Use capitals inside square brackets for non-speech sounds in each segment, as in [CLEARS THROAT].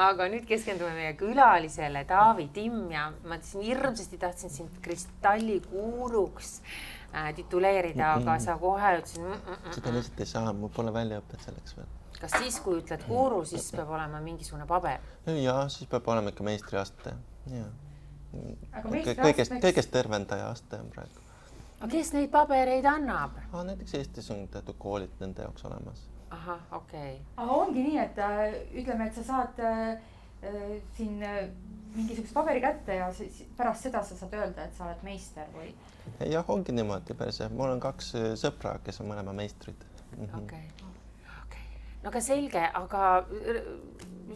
aga nüüd keskendume meie külalisele Taavi Timm ja ma siin hirmsasti tahtsin sind kristallikuuluks äh, tituleerida mm, -mm. aga sa kohe ütlesid mm. -mm seda lihtsalt ei saa, mul pole väljaõpet selleks veel. kas siis, kui ütled guru, siis peab olema mingisugune paber? ja siis peab olema ikka meistriaste ja. kõigest, kõigest tervendaja aste on praegu. aga kes neid pabereid annab? näiteks Eestis on teatud koolid nende jaoks olemas ahah, okei okay.. aga ongi nii, et äh, ütleme, et sa saad äh, äh siin äh, mingisuguse paberi kätte ja siis pärast seda sa saad öelda, et sa oled meister või? jah, ongi niimoodi päris jah, mul on kaks äh, sõpra, kes on mõlema meistrid. Mhm. okei, okei, no aga selge, aga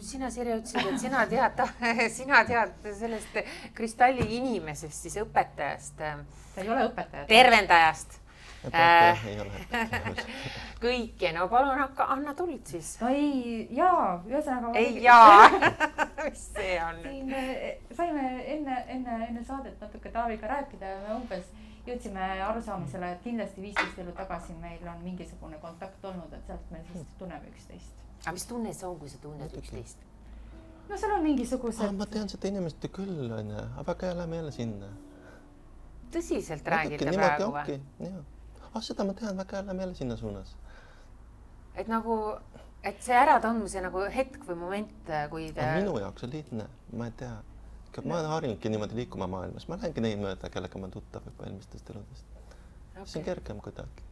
sina, Sirje, ütlesid, et sina tead, [LAUGHS] sina tead sellest kristalli inimesest, siis õpetajast. ta ei ole õpetaja. tervendajast äh, [LAUGHS] kõike, no palun hakka, anna tuld siis. no ei, jaa, ühesõnaga. ei jaa [LAUGHS] mis see on? siin eh, saime enne, enne, enne saadet natuke Taaviga rääkida ja me umbes jõudsime arusaamisele, et kindlasti viisteist elu tagasi meil on mingisugune kontakt olnud, et sealt me siis tunneme üksteist. aga mis tunne see on, kui sa tunned üksteist? no seal on mingisugused. ma tean seda inimest küll onju, aga väga hea, lähme jälle sinna. tõsiselt räägite praegu või? Ah seda ma tean väga hea, lähme jälle sinna suunas. et nagu, et see äratandmise nagu hetk või moment, kui te. minu jaoks on lihtne, ma ei tea, ma olen harjunudki niimoodi liikuma maailmas, ma lähengi neid mööda, kellega ma olen tuttav juba eelmistest eludest okay.. see on kergem kuidagi.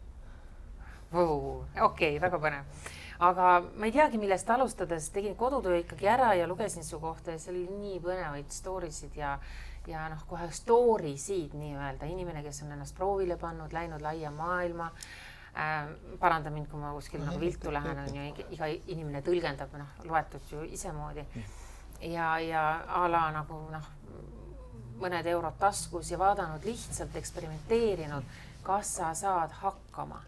okei okay,, väga põnev aga ma ei teagi, millest alustada, sest tegin kodutöö ikkagi ära ja lugesin su kohta ja seal oli nii põnevaid story sid ja ja noh, kohe story sid nii-öelda, inimene, kes on ennast proovile pannud, läinud laia maailma äh,. paranda mind, kui ma kuskil nagu viltu lähen, on ju, iga inimene tõlgendab, noh, loetud ju isemoodi. ja, ja a la nagu noh, mõned eurod taskus ja vaadanud lihtsalt eksperimenteerinud, kas sa saad hakkama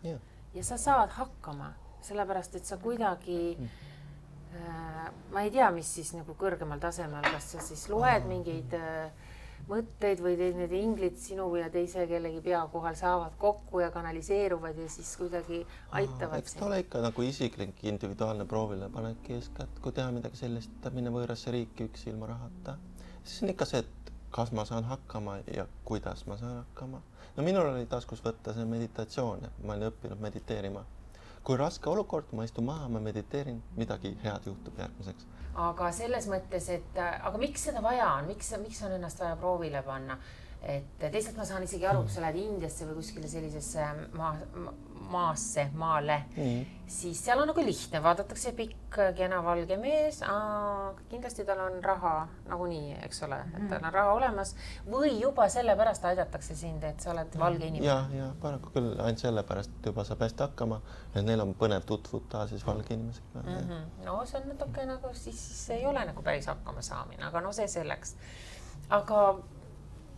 ja sa saad hakkama, sellepärast et sa kuidagi äh, ma ei tea, mis siis nagu kõrgemal tasemel, kas sa siis loed mingeid äh, mõtteid või need inglid sinu ja teise kellegi pea kohal saavad kokku ja kanaliseeruvad ja siis kuidagi aitavad. eks ta ole ikka nagu isiklik individuaalne proovilepanek eeskätt, kui teha midagi sellist, minna võõrasse riiki üksi ilma rahata, siis on ikka see, et kas ma saan hakkama ja kuidas ma saan hakkama. no minul oli taskus võtta see meditatsioon, ma olin õppinud mediteerima kui raske olukord, ma istun maha, ma mediteerin, midagi head juhtub järgmiseks. aga selles mõttes, et aga miks seda vaja on, miks, miks on ennast vaja proovile panna? et teisalt ma saan isegi aru, kui sa lähed Indiasse või kuskile sellisesse maa, maasse, maale mm., siis seal on nagu lihtne, vaadatakse pikk, kena valge mees, kindlasti tal on raha nagunii, eks ole, et tal on raha olemas või juba sellepärast aidatakse sind, et sa oled valge inimene. ja, ja paraku küll ainult sellepärast, et juba saab hästi hakkama ja neil on põnev tutvuda siis valge inimesega mm. -hmm. no see on natuke nagu siis, siis ei ole nagu päris hakkama saamine, aga no see selleks. aga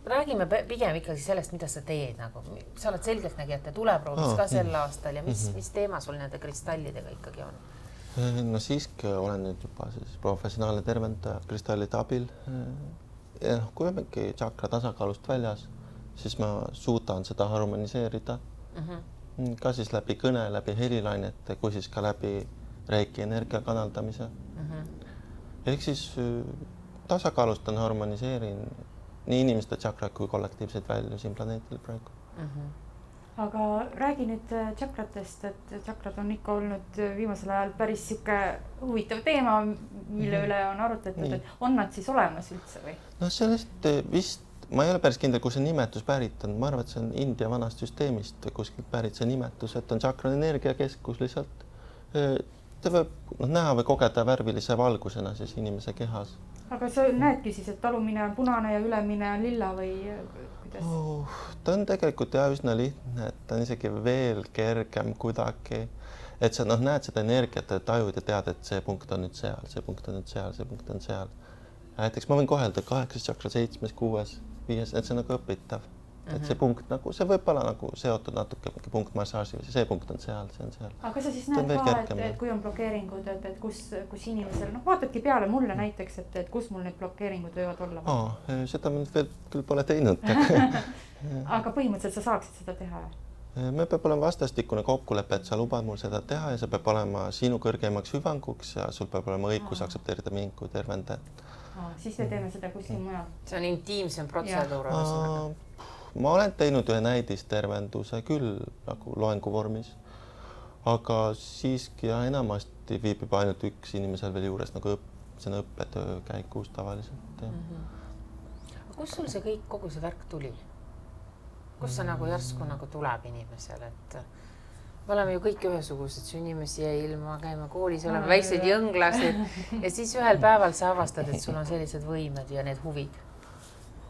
räägime pigem ikkagi sellest, mida sa teed nagu, sa oled selgeltnägijate tuleproovis ka sel aastal ja mis mm, -hmm. mis teema sul nende kristallidega ikkagi on? Äh, no siiski olen nüüd juba siis professionaalne tervendaja kristallide abil. Äh, ja noh, kui olengi tsakra tasakaalust väljas, siis ma suudan seda harmoniseerida mm. -hmm. ka siis läbi kõne, läbi helilainete, kui siis ka läbi reiki energia kanaldamise mm. -hmm. ehk siis äh, tasakaalustan, harmoniseerin nii inimeste tšakrad kui kollektiivseid välju siin planeedil praegu mm. -hmm aga räägi nüüd äh, tšakratest, et tšakrad on ikka olnud äh, viimasel ajal päris sihuke huvitav teema, mille mm -hmm. üle on arutatud, et on nad siis olemas üldse või? noh, sellest äh, vist, ma ei ole päris kindel, kust see nimetus pärit on, ma arvan, et see on India vanast süsteemist kuskilt pärit see nimetus, et on tšakra energiakeskus lihtsalt. ta võib noh, näha või kogeda värvilise valgusena siis inimese kehas aga sa näedki siis, et talumine on punane ja ülemine on lilla või kuidas oh,? ta on tegelikult jah üsna lihtne, et ta on isegi veel kergem kuidagi. et sa noh, näed seda energiat ja tajud ja tead, et see punkt on nüüd seal, see punkt on nüüd seal, see punkt on seal. näiteks ma võin kohelda kaheksas tšakra, seitsmes, kuues, viies, et see on nagu õpitav -hmm. et see punkt nagu, see võib olla nagu seotud natuke mingi punkt massaaži või see punkt on seal, see on seal. aga sa siis näed ka, et, et kui on blokeeringud, et, et kus, kus inimesel noh, vaatadki peale mulle näiteks, et, et kus mul need blokeeringud võivad olla oh,? seda ma nüüd veel küll pole teinud [LAUGHS] aga põhimõtteliselt sa saaksid seda teha? me peab olema vastastikune kokkulepe, et sa lubad mul seda teha ja see peab olema sinu kõrgeimaks hüvanguks ja sul peab olema õigus aktsepteerida mind kui tervendajat. siis me teeme seda kuskil mujal. see on intiimsem protseduur ühesõnaga. Ma olen teinud ühe näidistervenduse küll nagu loengu vormis, aga siiski ja enamasti viibib ainult üks inimesel veel juures nagu õpp, see on õppetöö käigus tavaliselt jah mm. -hmm. kust sul see kõik, kogu see värk tuli? kust see nagu järsku nagu tuleb inimesele, et me oleme ju kõik ühesugused, sünnimisi jäi ilma, käime koolis, oleme no, väiksed jõnglased ja siis ühel päeval sa avastad, et sul on sellised võimed ja need huvid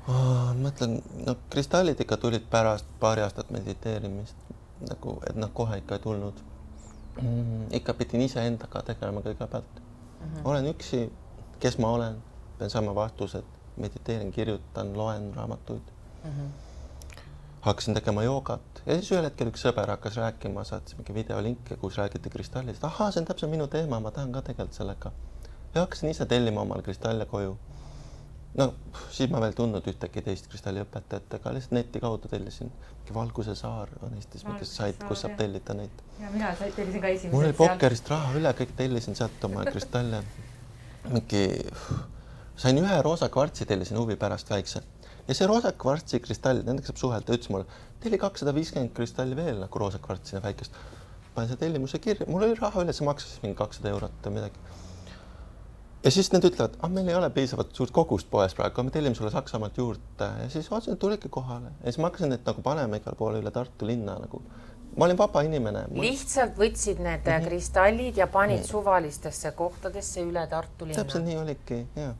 oh,. mõtlen, no kristallid ikka tulid pärast paari aastat mediteerimist nagu, et nad kohe ikka ei tulnud mm,. ikka pidin iseendaga tegelema kõigepealt mm. -hmm. olen üksi, kes ma olen, pean saama vastused, mediteerin, kirjutan, loen raamatuid mm. -hmm hakkasin tegema joogat ja siis ühel hetkel üks sõber hakkas rääkima, saatis mingi videolinke, kus räägiti kristallist, ahaa, see on täpselt minu teema, ma tahan ka tegeleda sellega. ja hakkasin ise tellima omale kristalle koju. No siis ma veel tundnud ühtegi teist kristalliõpetajat, aga lihtsalt neti kaudu tellisin. mingi Valguse saar on Eestis mingi sait, kus saab tellida neid. ja mina tellisin ka esimesed. mul oli Pokkerist raha üle, kõik tellisin sealt oma kristalle. mingi, sain ühe roosa kvartsi, tellisin huvi pärast väikse ja see roosa kvartsi kristall, nendega saab suhelda, ütles mulle, teil oli kakssada viiskümmend kristalli veel nagu roosa kvartsi väikest. panen selle tellimuse kirja, mul oli raha üle, see maksis mingi kakssada eurot või midagi. Ja siis nad ütlevad, ah, meil ei ole piisavalt suurt kogust poes praegu, me tellime sulle Saksamaalt juurde ja siis et tulidki kohale ja siis ma hakkasin neid nagu panema igale poole üle Tartu linna nagu ma olin vaba inimene ma.... lihtsalt võtsid need mm -hmm. kristallid ja panid mm -hmm. suvalistesse kohtadesse üle Tartu linna. täpselt nii oligi, jah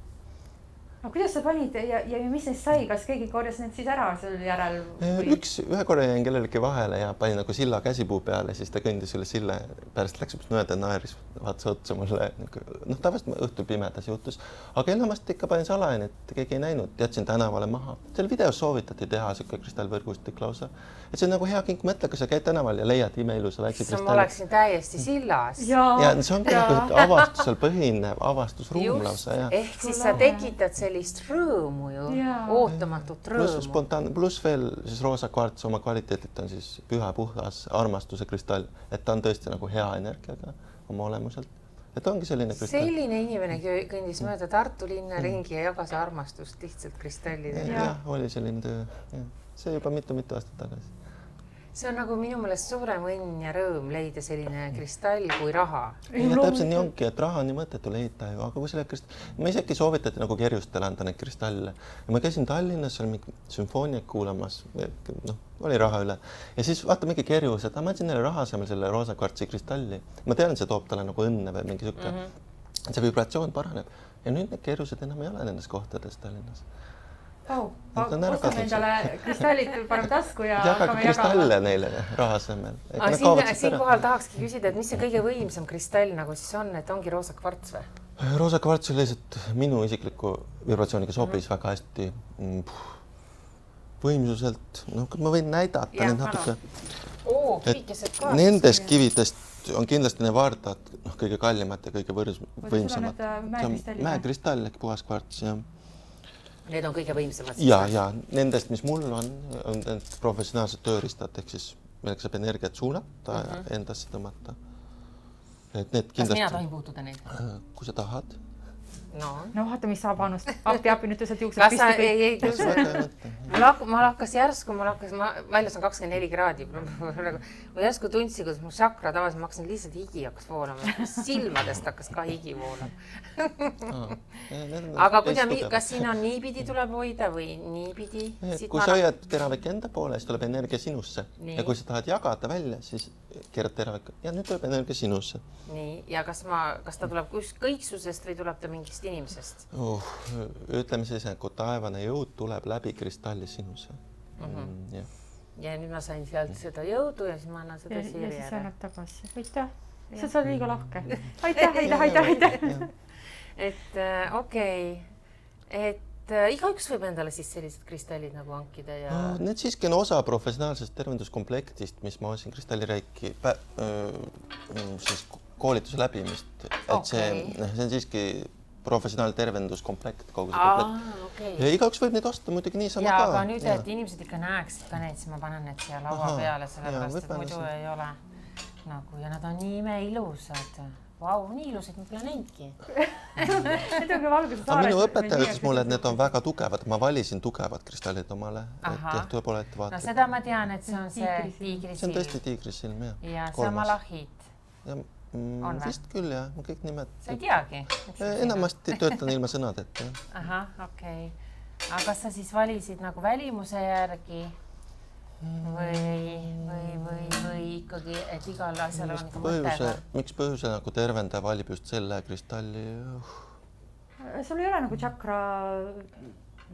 aga kuidas sa panid ja, ja mis neist sai, kas keegi korjas need siis ära sul järel või...? üks, ühe korra jäin kellelegi vahele ja panin nagu silla käsipuu peale, siis ta kõndis üle silla, pärast läks mööda, naeris, vaatas otsa mulle nagu noh, tavaliselt õhtul pimedas juhtus, aga enamasti ikka panin salaja, et keegi ei näinud, jätsin tänavale maha. seal videos soovitati teha sihuke kristallvõrgustik lausa, et see on nagu hea kink, mõtle, kui sa käid tänaval ja leiad imeilusa väikse kristalli. ma oleksin täiesti sillas. ja see ongi nagu avastusel põhinev avastusruum lausa ja. ehk siis sa tekitad selle sellist rõõmu ju, ootamatut rõõmu. pluss spontaan, pluss veel siis roosa kvarts oma kvaliteedilt on siis püha puhas armastuse kristall, et ta on tõesti nagu hea energiaga oma olemuselt. Et ongi selline kristall. selline inimene kõndis mööda Tartu linna ringi ja jagas armastust lihtsalt kristallidega. jah, oli selline töö, see juba mitu-mitu aastat tagasi see on nagu minu meelest suurem õnn ja rõõm leida selline kristall kui raha. ei, täpselt nii ongi, et raha on nii mõttetu leida ju, aga kui leiad krist-, ma isegi soovitati nagu kerjustele anda neid kristalle ja ma käisin Tallinnas seal mingi sümfooniat kuulamas, noh, oli raha üle ja siis vaata mingi kerjus, et ma andsin neile raha asemel selle roosa kvartsi kristalli. ma tean, see toob talle nagu õnne või mingi sihuke mm, -hmm. see vibratsioon paraneb ja nüüd need kerjused enam ei ole nendes kohtades Tallinnas Pau, ostame endale kristallid, paneme tasku ja jagage kristalle neile raha asemel. siin, siinkohal tahakski küsida, et mis see kõige võimsam kristall nagu siis on, et ongi roosa kvarts või? roosa kvarts oli lihtsalt minu isikliku vibratsiooniga sobis mm -hmm. väga hästi mm, võimsuselt, noh, ma võin näidata ja, neid natuke. ka. Nendest kividest on kindlasti Nevardad, noh, kõige kallimad ja kõige võrs-, võimsamad. mäekristall. mäekristall ehk puhas kvarts, jah Need on kõige võimsamad? ja, ja nendest, mis mul on, on need professionaalsed tööriistad ehk siis millega saab energiat suunata uh -huh. ja mhm. endasse tõmmata. et need kindlasti. kas mina tohin puutuda neid? kui sa tahad no, no vaata, mis saab Anust, appi, appi, nüüd tõstad juuksed püsti. ei, ei tõuse. mul hakkas, mul hakkas järsku, mul hakkas, ma, väljas on kakskümmend neli kraadi praegu. ma järsku tundsin, kuidas mu sakra tavaliselt, ma hakkasin lihtsalt higi hakkas voolama, silmadest hakkas ka higi voolama aga kuidas, kas siin on niipidi tuleb hoida või niipidi? kui sa hoiad teravik enda poole, siis tuleb energia sinusse nii. ja kui sa tahad jagada välja, siis keerad teravik ja nüüd tuleb energia sinusse. nii, ja kas ma, kas ta tuleb kõiksusest või tuleb ta mingist inimesest uh,? ütleme siis, et kui taevane jõud tuleb läbi kristalli sinusse. Mhm. Mm, ja nüüd ma sain sealt seda jõudu ja siis ma annan seda Siiri ära. ja siis annad tagasi, aitäh. sa oled liiga lahke. [LAUGHS] aitäh, aitäh, aitäh, aitäh. [LAUGHS] et äh, okei okay., et äh, igaüks võib endale siis sellised kristallid nagu hankida ja no,. Need siiski on osa professionaalsest tervenduskomplektist, mis ma ostsin kristallireiki siis koolituse läbimist, et okay. see, noh, see on siiski professionaaltervenduskomplekt, kogu see komplekt aa, okei ja igaüks võib neid osta muidugi niisama ka. aga nüüd, et inimesed ikka näeksid ka neid, siis ma panen need siia laua Ahaa, peale, sellepärast et muidu see- ei ole nagu ja nad on nii imeilusad. Vau, nii ilusad ma pole näinudki. [LAUGHS] Need on ka valguse aga minu õpetaja ütles mulle, et need on väga tugevad, ma valisin tugevad kristallid omale, et jah, tõepoolest no vaata, seda ma tean, et see on see Tiigrisilm. see on tõesti tiigrisilm jah. ja see on kolmas. malahhiit. mm, vist küll jah, ma kõik nimed. sa ei teagi? enamasti [LAUGHS] töötan ilma sõnadeta ahah, okei okay.. aga kas sa siis valisid nagu välimuse järgi või, või, või, või ikkagi, et igal asjal on ikka mõte põhjuse ka?, miks põhjuse nagu tervendaja valib just selle kristalli uh,? sul ei ole nagu tšakra,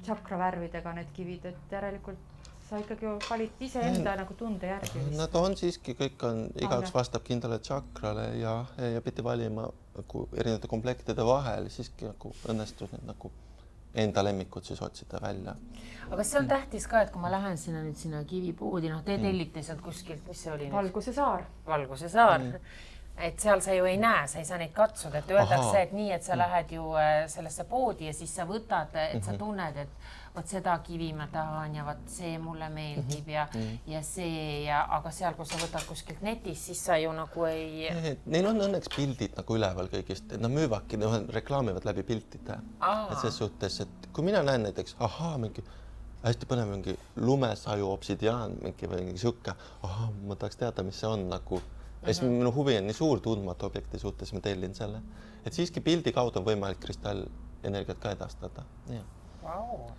tšakra värvidega need kivid, et järelikult sa ikkagi valid iseenda nagu tunde järgi. Nad on siiski, kõik on, igaüks vastab kindlale tšakrale ja, ja pidi valima nagu erinevate komplektide vahel, siiski nagu õnnestus need nagu enda lemmikud siis otsida välja. aga kas see on tähtis ka, et kui ma lähen sinna nüüd sinna kivipoodi, noh, te tellite sealt kuskilt, mis see oli valguse saar. valguse saar mm.. et seal sa ju ei näe, sa ei saa neid katsuda, et öeldakse et nii, et sa lähed ju äh, sellesse poodi ja siis sa võtad, et sa tunned, et vot seda kivi ma tahan ja vot see mulle meeldib ja, ja see ja, aga seal, kui sa võtad kuskilt netist, siis sa ju nagu ei. Neil on õnneks pildid nagu üleval kõigist, nad müüvadki, reklaamivad läbi piltide. et ses suhtes, et kui mina näen näiteks, ahaa, mingi hästi põnev mingi lumesaju obsidiaan mingi või mingi sihuke, ahah, ma tahaks teada, mis see on nagu. ja siis minu huvi on nii suur tundmatu objekti suhtes, ma tellin selle, et siiski pildi kaudu on võimalik kristallenergiat ka edastada, jah Vau,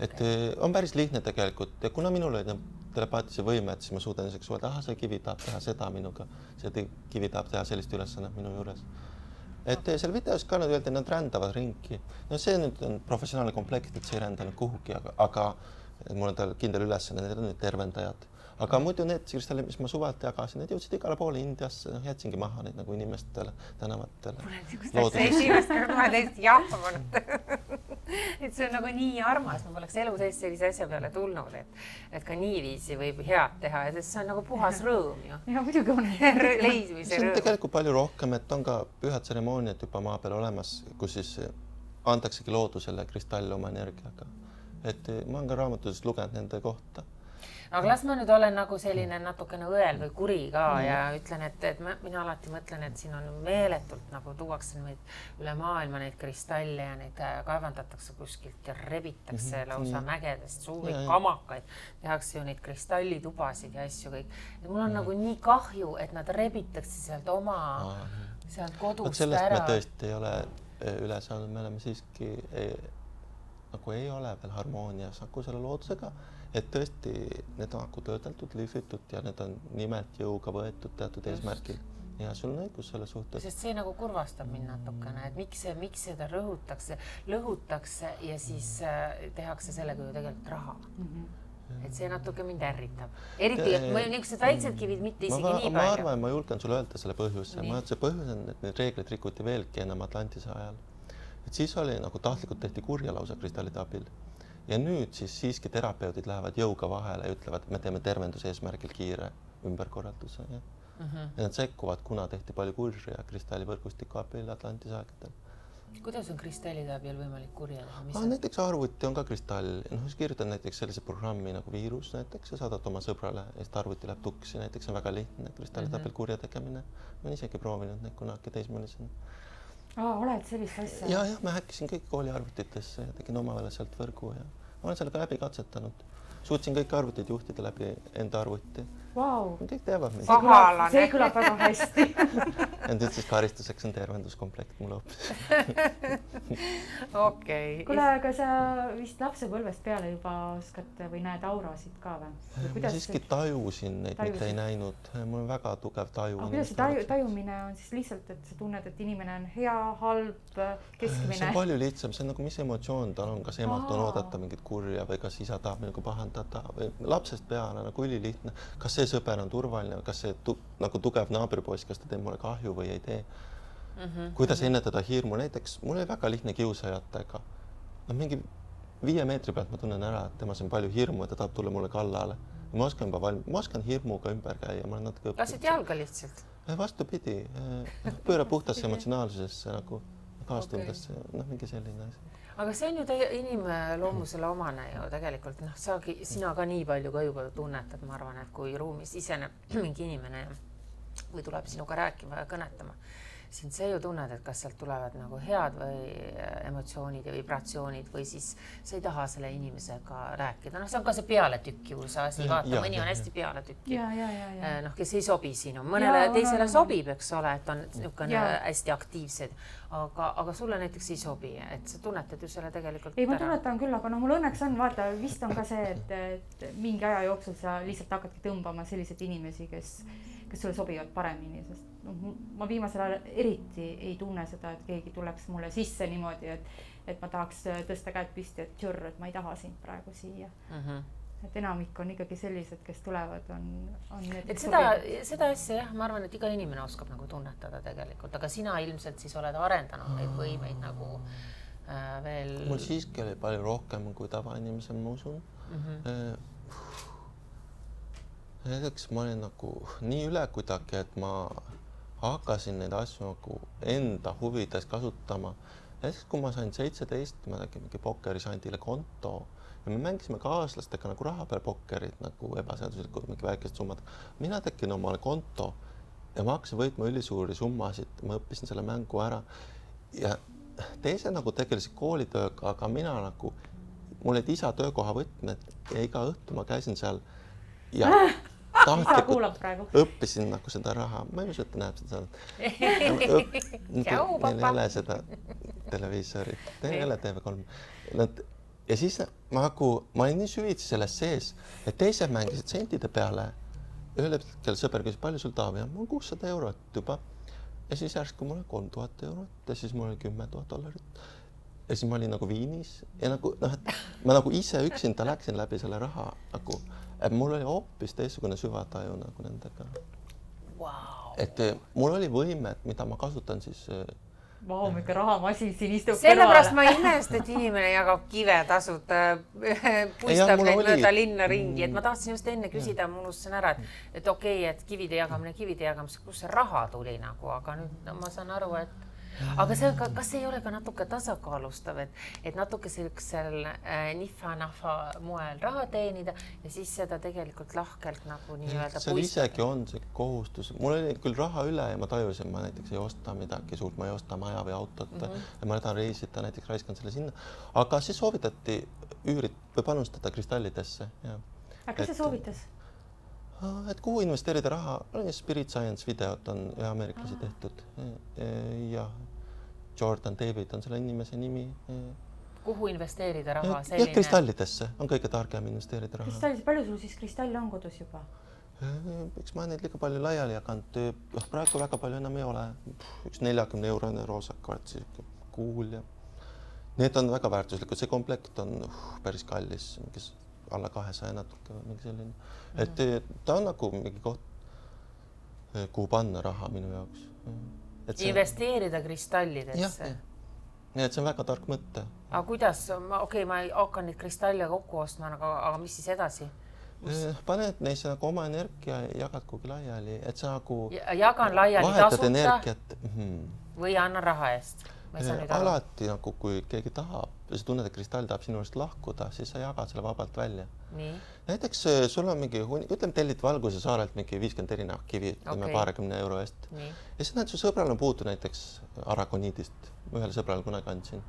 et eh, on päris lihtne tegelikult ja kuna minul need telepaatilise võimed, siis ma suudan isegi suhelda, ahah, see kivi tahab teha seda minuga, see kivi tahab teha sellist ülesannet minu juures. et eh, seal videos ka nad öeldi, nad rändavad ringi. no see nüüd on professionaalne komplekt, et see ei rända nüüd kuhugi, aga, aga mul on tal kindel ülesanne, need on nüüd tervendajad. aga muidu need kristallid, mis ma suvalt jagasin, need jõudsid igale poole Indiasse, noh jätsingi maha neid nagu inimestele tänavatele. esimest korda ma olen täiesti jahmunud. [LAUGHS] [LAUGHS] et see on nagu nii armas, ma poleks elu sees sellise asja peale tulnud, et, et ka niiviisi võib head teha ja sest see on nagu puhas [LAUGHS] rõõm ju. ja muidugi on. [LAUGHS] leidmise see on rõõm. tegelikult palju rohkem, et on ka pühad tseremooniad juba maa peal olemas, kus siis antaksegi loodusele kristall oma energiaga. et ma olen ka raamatutest lugenud nende kohta. Aga las ma nüüd olen nagu selline natukene õel või kuri ka ja ütlen, et, et ma, mina alati mõtlen, et siin on meeletult nagu tuuakse neid üle maailma neid kristalle ja neid äh, kaevandatakse kuskilt ja rebitakse lausa mägedest suuri ja. kamakaid, tehakse ju neid kristallitubasid ja asju kõik. et mul on nagu nii kahju, et nad rebitakse sealt oma, sealt vot kodust sellest me ära. tõesti ei ole eh, üle saanud, me oleme siiski eh, nagu ei ole veel harmoonias. Nagu selle loodusega, et tõesti need on nagu töödeldud, lihvitud ja need on nimelt jõuga võetud teatud eesmärgil ja sul on õigus selle suhtes. sest see nagu kurvastab mind natukene, et miks miks seda rõhutakse, lõhutakse ja siis äh, tehakse sellega ju tegelikult raha. et see natuke mind ärritab, eriti, et ma niisugused väiksed kivid mitte ma, isegi ma, nii ma palju. arvan, ma julgen sulle öelda selle põhjuse, ma arvan, et see põhjus on, et need reeglid rikuti veelgi enam Atlantise ajal. et siis oli nagu tahtlikult tehti kurja lausa kristallide abil ja nüüd siis siiski terapeudid lähevad jõuga vahele ja ütlevad, et me teeme tervenduse eesmärgil kiire ümberkorralduse ja, Mhm. ja nad sekkuvad, kuna tehti palju kurja kristallivõrgustiku abil Atlantise aegadel. kuidas on kristallide abil võimalik kurja teha, Ah, näiteks arvuti on ka kristall, noh, sa kirjutad näiteks sellise programmi nagu viirus näiteks ja saadad oma sõbrale ja siis arvuti läheb tuksi, näiteks on väga lihtne kristallide Mhm. abil kurja tegemine. ma olen isegi proovinud neid kunagi teismelisena. aa, oled sellist asja? ja, jah, ma häkkisin kõik kooliarvutitesse ja tegin omale sealt võrgu ja olen sellega läbi katsetanud. suutsin kõiki arvuteid juhtida läbi enda arvuti. Vau, kõik teavad mind. See kõlab väga hästi. [LAUGHS] ja nüüd siis karistuseks on tervenduskomplekt mul hoopis. [LAUGHS] okei. kuule, aga sa vist lapsepõlvest peale juba oskad või näed aurasid ka või? ma siiski tajusin neid, mitte ei näinud. mul on väga tugev taju. aga kuidas see taju, tajumine on siis lihtsalt, et sa tunned, et inimene on hea, halb, see on keskmine? palju lihtsam, see on nagu, mis emotsioon tal on, kas emalt on Aa. oodata mingit kurja või kas isa tahab minuga pahandada või lapsest peale nagu ülilihtne. kas see sõber on turvaline, kas see tu, nagu tugev naabripoiss, kas ta teeb mulle kahju või ei tee mm. -hmm. kuidas ennetada hirmu, näiteks mul oli väga lihtne kiusajatega. no mingi viie meetri pealt ma tunnen ära, et temas on palju hirmu ja ta tahab tulla mulle kallale. ma oskan juba valm-, ma oskan hirmuga ümber käia, ma olen natuke lasid jalga lihtsalt? Eh, vastupidi, pööra puhtasse [LAUGHS] emotsionaalsusesse nagu kaastundesse okay., noh, mingi selline asi aga see on ju teie inimloomusele omane ju tegelikult. Noh, saagi, sina ka nii palju ka juba tunnetad, ma arvan, et kui ruumis siseneb [CLEARS THROAT] mingi inimene või tuleb sinuga rääkima ja kõnetama sind sa ju tunned, et kas sealt tulevad nagu head või äh, emotsioonid ja vibratsioonid või siis sa ei taha selle inimesega rääkida, noh, see on ka see pealetükkivuse asi, vaata, mõni on hästi pealetükkiv. Noh, kes ei sobi sinu, mõnele ja, teisele no, sobib, eks ole, et on niisugune hästi aktiivsed, aga, aga sulle näiteks ei sobi, et sa tunnetad ju selle tegelikult. ei, ma tunnetan küll, aga noh, mul õnneks on, vaata, vist on ka see, et, et mingi aja jooksul sa lihtsalt hakkadki tõmbama selliseid inimesi, kes, kes sulle sobivad paremini, sest noh, ma viimasel ajal eriti ei tunne seda, et keegi tuleks mulle sisse niimoodi, et, et ma tahaks tõsta käed püsti, et tšõrr, et ma ei taha sind praegu siia mm. -hmm et enamik on ikkagi sellised, kes tulevad, on, on need. et seda, seda asja jah, ma arvan, et iga inimene oskab nagu tunnetada tegelikult, aga sina ilmselt siis oled arendanud neid võimeid nagu äh, veel. mul siiski oli palju rohkem kui tavainimesel, ma usun mm. -hmm näiteks ma olin nagu nii üle kuidagi, et ma hakkasin neid asju nagu enda huvides kasutama. ja siis, kui ma sain seitseteist, ma tegin mingi pokkerisandile konto ja me mängisime kaaslastega nagu raha peal pokkerit nagu ebaseaduslikult mingi väikesed summad. mina tegin omale konto ja ma hakkasin võitma ülisuuri summasid, ma õppisin selle mängu ära ja teised nagu tegelesid koolitööga, aga mina nagu, mul olid isa töökoha võtmed ja iga õhtu ma käisin seal ja äh [LAUGHS] tahtlikult õppisin nagu seda raha, ma ei usu, et ta näeb seda. [LAUGHS] Neil ei ole seda televiisorit, neil ei ole TV3. Nad ja siis nagu, ma olin nii süvitsi selles sees, et teised mängisid sentide peale. ühel hetkel sõber küsis, palju sul Taavi on, mul kuussada eurot juba. ja siis järsku mul oli kolm tuhat eurot ja siis mul oli kümme tuhat dollarit. ja siis ma olin nagu Viinis ja nagu noh, et ma nagu ise üksinda läksin läbi selle raha nagu et mul oli hoopis teistsugune süvataju nagu nendega. Wow.. et eh, mul oli võimed, mida ma kasutan siis eh, Vau, mingi rahamasin siin istub sellepärast ma ei imesta, et inimene jagab kive tasuta, puistab neid mööda linna ringi, et ma tahtsin just enne küsida, ma unustasin ära, et, et okei okay,, et kivide jagamine, kivide jagamine, kust see raha tuli nagu, aga nüüd no, ma saan aru, et aga see, kas ei ole ka natuke tasakaalustav, et, et natuke siuksel äh, nihva-nahva moel raha teenida ja siis seda tegelikult lahkelt nagu nii-öelda. seal isegi on see kohustus, mul oli küll raha üle ja ma tajusin, ma näiteks ei osta midagi suurt, ma ei osta maja või autot mm -hmm. ja ma tahan reisida, näiteks raiskan selle sinna, aga siis soovitati üürit või panustada kristallidesse ja. aga kes see soovitas? Et kuhu investeerida raha, Spirit Science videot on ühe ameeriklase tehtud. Ja Jordan David on selle inimese nimi. kuhu investeerida raha? jah, kristallidesse. On kõige targem investeerida raha. kristallis, palju sul siis kristalle on kodus juba? eks ma neid liiga palju laiali jaganud, noh praegu väga palju enam ei ole, üks neljakümne eurone roosa kvarts, sihuke kuul ja need on väga väärtuslikud, see komplekt on uh, päris kallis, mingi alla kahesaja natuke või mingi selline mm, -hmm. et ta on nagu mingi koht, kuhu panna raha minu jaoks See... investeerida kristallidesse. nii et see on väga tark mõte. aga kuidas, ma okei okay,, ma hakkan neid kristalle kokku ostma, aga, aga mis siis edasi? Eh, paned neisse nagu oma energia ja jagad kuhugi laiali, et sa nagu ja, jagan laiali tasuta energiat mm -hmm. või annan raha eest alati nagu, kui keegi tahab ja sa tunned, et kristall tahab sinu juurest lahkuda, siis sa jagad selle vabalt välja. näiteks äh, sul on mingi, ütleme, tellid Valguse saarelt mingi viiskümmend erinevat kivi, ütleme okay. paarikümne euro eest. ja siis näed, su sõbral on puudu näiteks aragoniidist, ühele sõbrale kunagi andsin.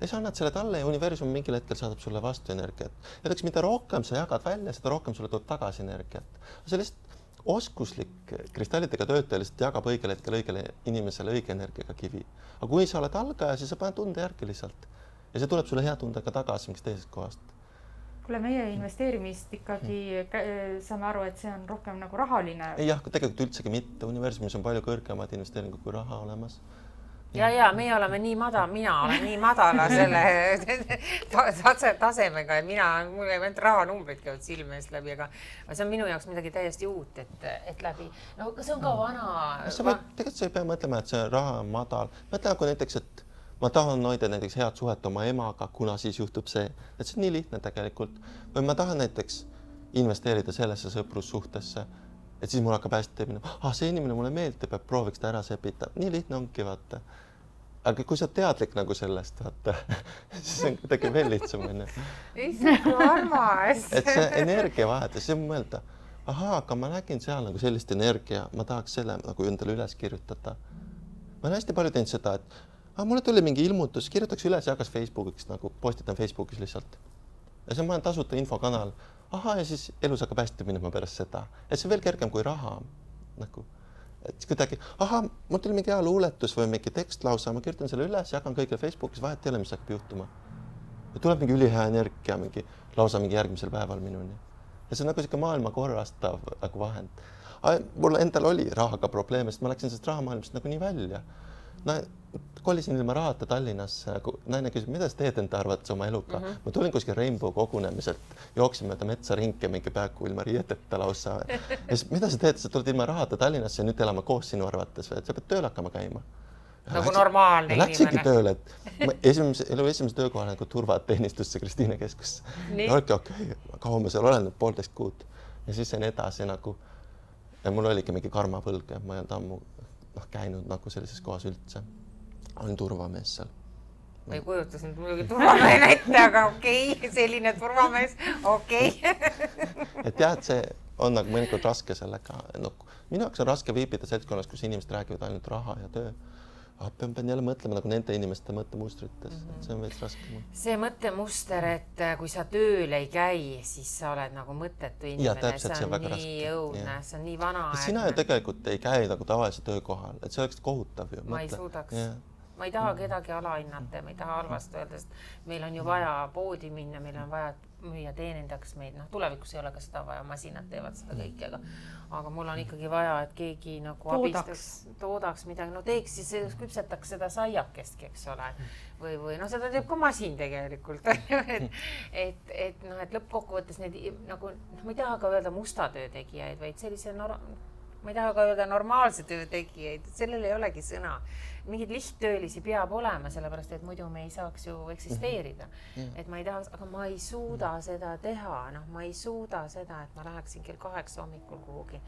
ja sa annad selle talle ja universum mingil hetkel saadab sulle vastu energiat. näiteks mida rohkem sa jagad välja, seda rohkem sulle tuleb tagasi energiat. see lihtsalt oskuslik kristallidega töötaja lihtsalt jagab õigel hetkel õigele inimesele õige energiaga kivi. aga kui sa oled algaja, siis sa paned tunde järgi lihtsalt ja see tuleb sulle hea tundega tagasi mingist teisest kohast. kuule, meie investeerimist ikkagi hmm. saame aru, et see on rohkem nagu rahaline. ei jah, tegelikult üldsegi mitte, universumis on palju kõrgemad investeeringud kui raha olemas ja, ja meie oleme nii madal, mina olen nii madala [LAUGHS] selle tase, tasemega ja mina, mul ei ainult rahanumbrid käivad silme eest läbi, aga see on minu jaoks midagi täiesti uut, et, et läbi, no see on ka vana. sa võid, tegelikult sa ei pea mõtlema, et see raha on madal, mõtle nagu näiteks, et ma tahan hoida näiteks head suhet oma emaga, kuna siis juhtub see, et see on nii lihtne tegelikult. või ma tahan näiteks investeerida sellesse sõprussuhtesse, et siis mul hakkab hästi minema, ah see inimene mulle meeldib, et prooviks ta ära sepita, nii lihtne ongi vaata aga kui sa teadlik nagu sellest, vaata [LAUGHS] siis on kuidagi veel lihtsam onju. issand, kui armas. et see energiavahetus, siis mõelda, ahaa, aga ma nägin seal nagu sellist energia, ma tahaks selle nagu endale üles kirjutada. ma olen hästi palju teinud seda, et ah, mulle tuli mingi ilmutus, kirjutaks üles, jagas Facebookiks nagu postitan Facebookis lihtsalt. ja see on, olen tasuta infokanal, ahah, ja siis elus hakkab hästi minema pärast seda, et see on veel kergem kui raha nagu et kuidagi, ahah, mul tuli mingi hea luuletus või mingi tekst lausa, ma kirjutan selle üles, jagan kõigile Facebookis, vahet ei ole, mis hakkab juhtuma. ja tuleb mingi ülihea energia mingi lausa mingi järgmisel päeval minuni. ja see on nagu sihuke maailma korrastav nagu vahend. mul endal oli rahaga probleeme, sest ma läksin sellest rahamaailmast nagunii välja. No kolisin ilma rahata Tallinnasse, naine küsib, mida sa teed enda arvates oma eluga mm. -hmm. ma tulin kuskil Rainbow kogunemiselt, jooksin mööda metsa ringi mingi peaaegu ilma riieteta lausa. [LAUGHS] ja siis, mida sa teed, sa tuled ilma rahata Tallinnasse ja nüüd elame koos sinu arvates või, et sa pead tööl hakkama käima. nagu läksin, normaalne inimene. Läksingi tööle, et [LAUGHS] esimese, elu esimese töökoha nagu turvateenistusse Kristiine keskusse. olidki okei okay,, kaua ma seal olen, poolteist kuud ja siis sain edasi nagu ja mul oligi mingi karmapõlg, et ma ei olnud ammu noh, käinud nagu sellises kohas üldse olen turvamees seal. ma ei kujuta sind muidugi turvamehena ette, aga okei okay,, selline turvamees, okei okay. et jah, et see on nagu mõnikord raske sellega, noh, minu jaoks on raske viibida seltskonnas, kus inimesed räägivad ainult raha ja töö ah,. pean, pean jälle mõtlema nagu nende inimeste mõttemustrites mm, -hmm. see on veits raske. see mõttemuster, et äh, kui sa tööl ei käi, siis sa oled nagu mõttetu inimene, see on, on nii õudne, see on nii vana. sina ju tegelikult ei käi nagu tavalisel töökohal, et see oleks kohutav ju. ma ei suudaks yeah ma ei taha mm. kedagi alahinnata ja ma ei taha halvasti öelda, sest meil on ju vaja poodi minna, meil on vaja, et müüja teenindaks meid, noh, tulevikus ei ole ka seda vaja, masinad teevad seda kõike, aga aga mul on ikkagi vaja, et keegi nagu toodaks. abistaks, toodaks midagi, no teeks siis, küpsetaks seda saiakestki, eks ole. või, või noh, seda teeb ka masin tegelikult. [LAUGHS] Et, et, et noh, et lõppkokkuvõttes need nagu noh, ma ei taha ka öelda musta töö tegijaid, vaid sellise no, ma ei taha ka öelda normaalse töö tegijaid, sellel ei olegi sõna mingeid lihttöölisi peab olema, sellepärast et muidu me ei saaks ju eksisteerida mm. -hmm. et ma ei tahaks, aga ma ei suuda -hmm. seda teha, noh, ma ei suuda seda, et ma läheksin kell kaheksa hommikul kuhugi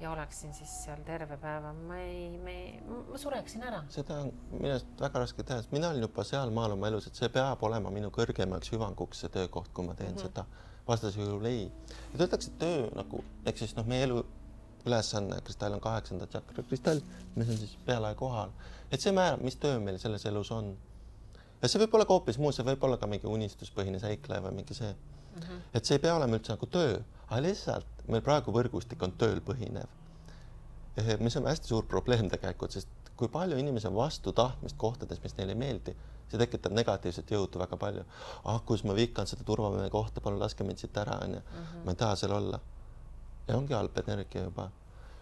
ja oleksin siis seal terve päeva, ma ei, me, ma sureksin ära. seda on minu arust väga raske teha, sest mina olin juba sealmaal oma elus, et see peab olema minu kõrgemaks hüvanguks, see töökoht, kui ma teen mm -hmm. seda. vastasel juhul ei. et öeldakse, et töö nagu, ehk siis noh, meie elu ülesanne, kristall on kaheksanda tšakra kristall, mis on siis pealae kohal et see määrab, mis töö meil selles elus on. ja see võib olla ka hoopis muu, see võib olla ka mingi unistuspõhine seikleja või mingi see mm. -hmm. et see ei pea olema üldse nagu töö, aga lihtsalt meil praegu võrgustik on tööl põhinev. mis on hästi suur probleem tegelikult, sest kui palju inimesi on vastu tahtmist kohtades, mis neile ei meeldi, see tekitab negatiivset jõudu väga palju. ah, kus ma vihkan seda turvamehe kohta, palun laske mind siit ära, onju. Mhm. ma ei taha seal olla. ja ongi halb energia juba.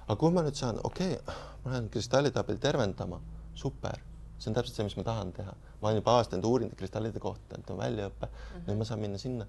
aga kui ma nüüd saan, okei okay,, ma lähen kristallide abil tervendama super, see on täpselt see, mis ma tahan teha. ma olen juba aastaid uurinud kristallide kohta, et on väljaõpe mm, -hmm. nüüd ma saan minna sinna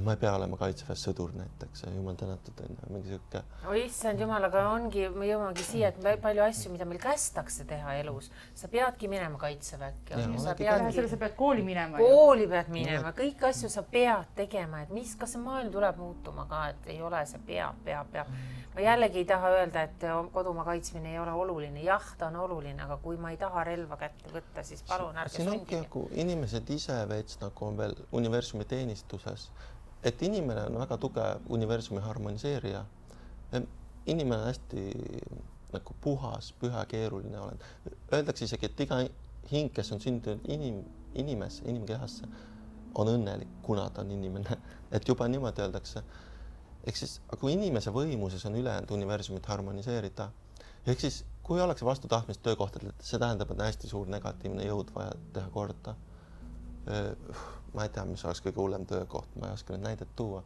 ma ei pea olema kaitseväes sõdur näiteks, jumal tänatud on ju, mingi sihuke. oi issand jumal, aga ongi, me jõuamegi siia, et palju asju, mida meil kästakse teha elus, sa peadki minema kaitseväkke, ju, sa peadki. sa pead kooli minema. kooli pead minema, kõiki asju sa pead tegema, et mis, kas see maailm tuleb muutuma ka, et ei ole, see peab, peab, peab. ma jällegi ei taha öelda, et kodumaa kaitsmine ei ole oluline, jah, ta on oluline, aga kui ma ei taha relva kätte võtta, siis palun ärge siin ongi nagu inimesed ise veits nagu on veel universumi teenistuses et inimene on väga tugev universumi harmoniseerija. inimene on hästi nagu puhas, püha, keeruline olend. Öeldakse isegi, et iga hing, kes on sündinud inim, inimesse, inimkehasse, on õnnelik, kuna ta on inimene, et juba niimoodi öeldakse. ehk siis, kui inimese võimuses on ülejäänud universumit harmoniseerida, ehk siis kui ollakse vastu tahtmist töökohtadel, see tähendab, et on hästi suur negatiivne jõud vaja teha korda ma ei tea, mis oleks kõige hullem töökoht, ma ei oska nüüd näidet tuua.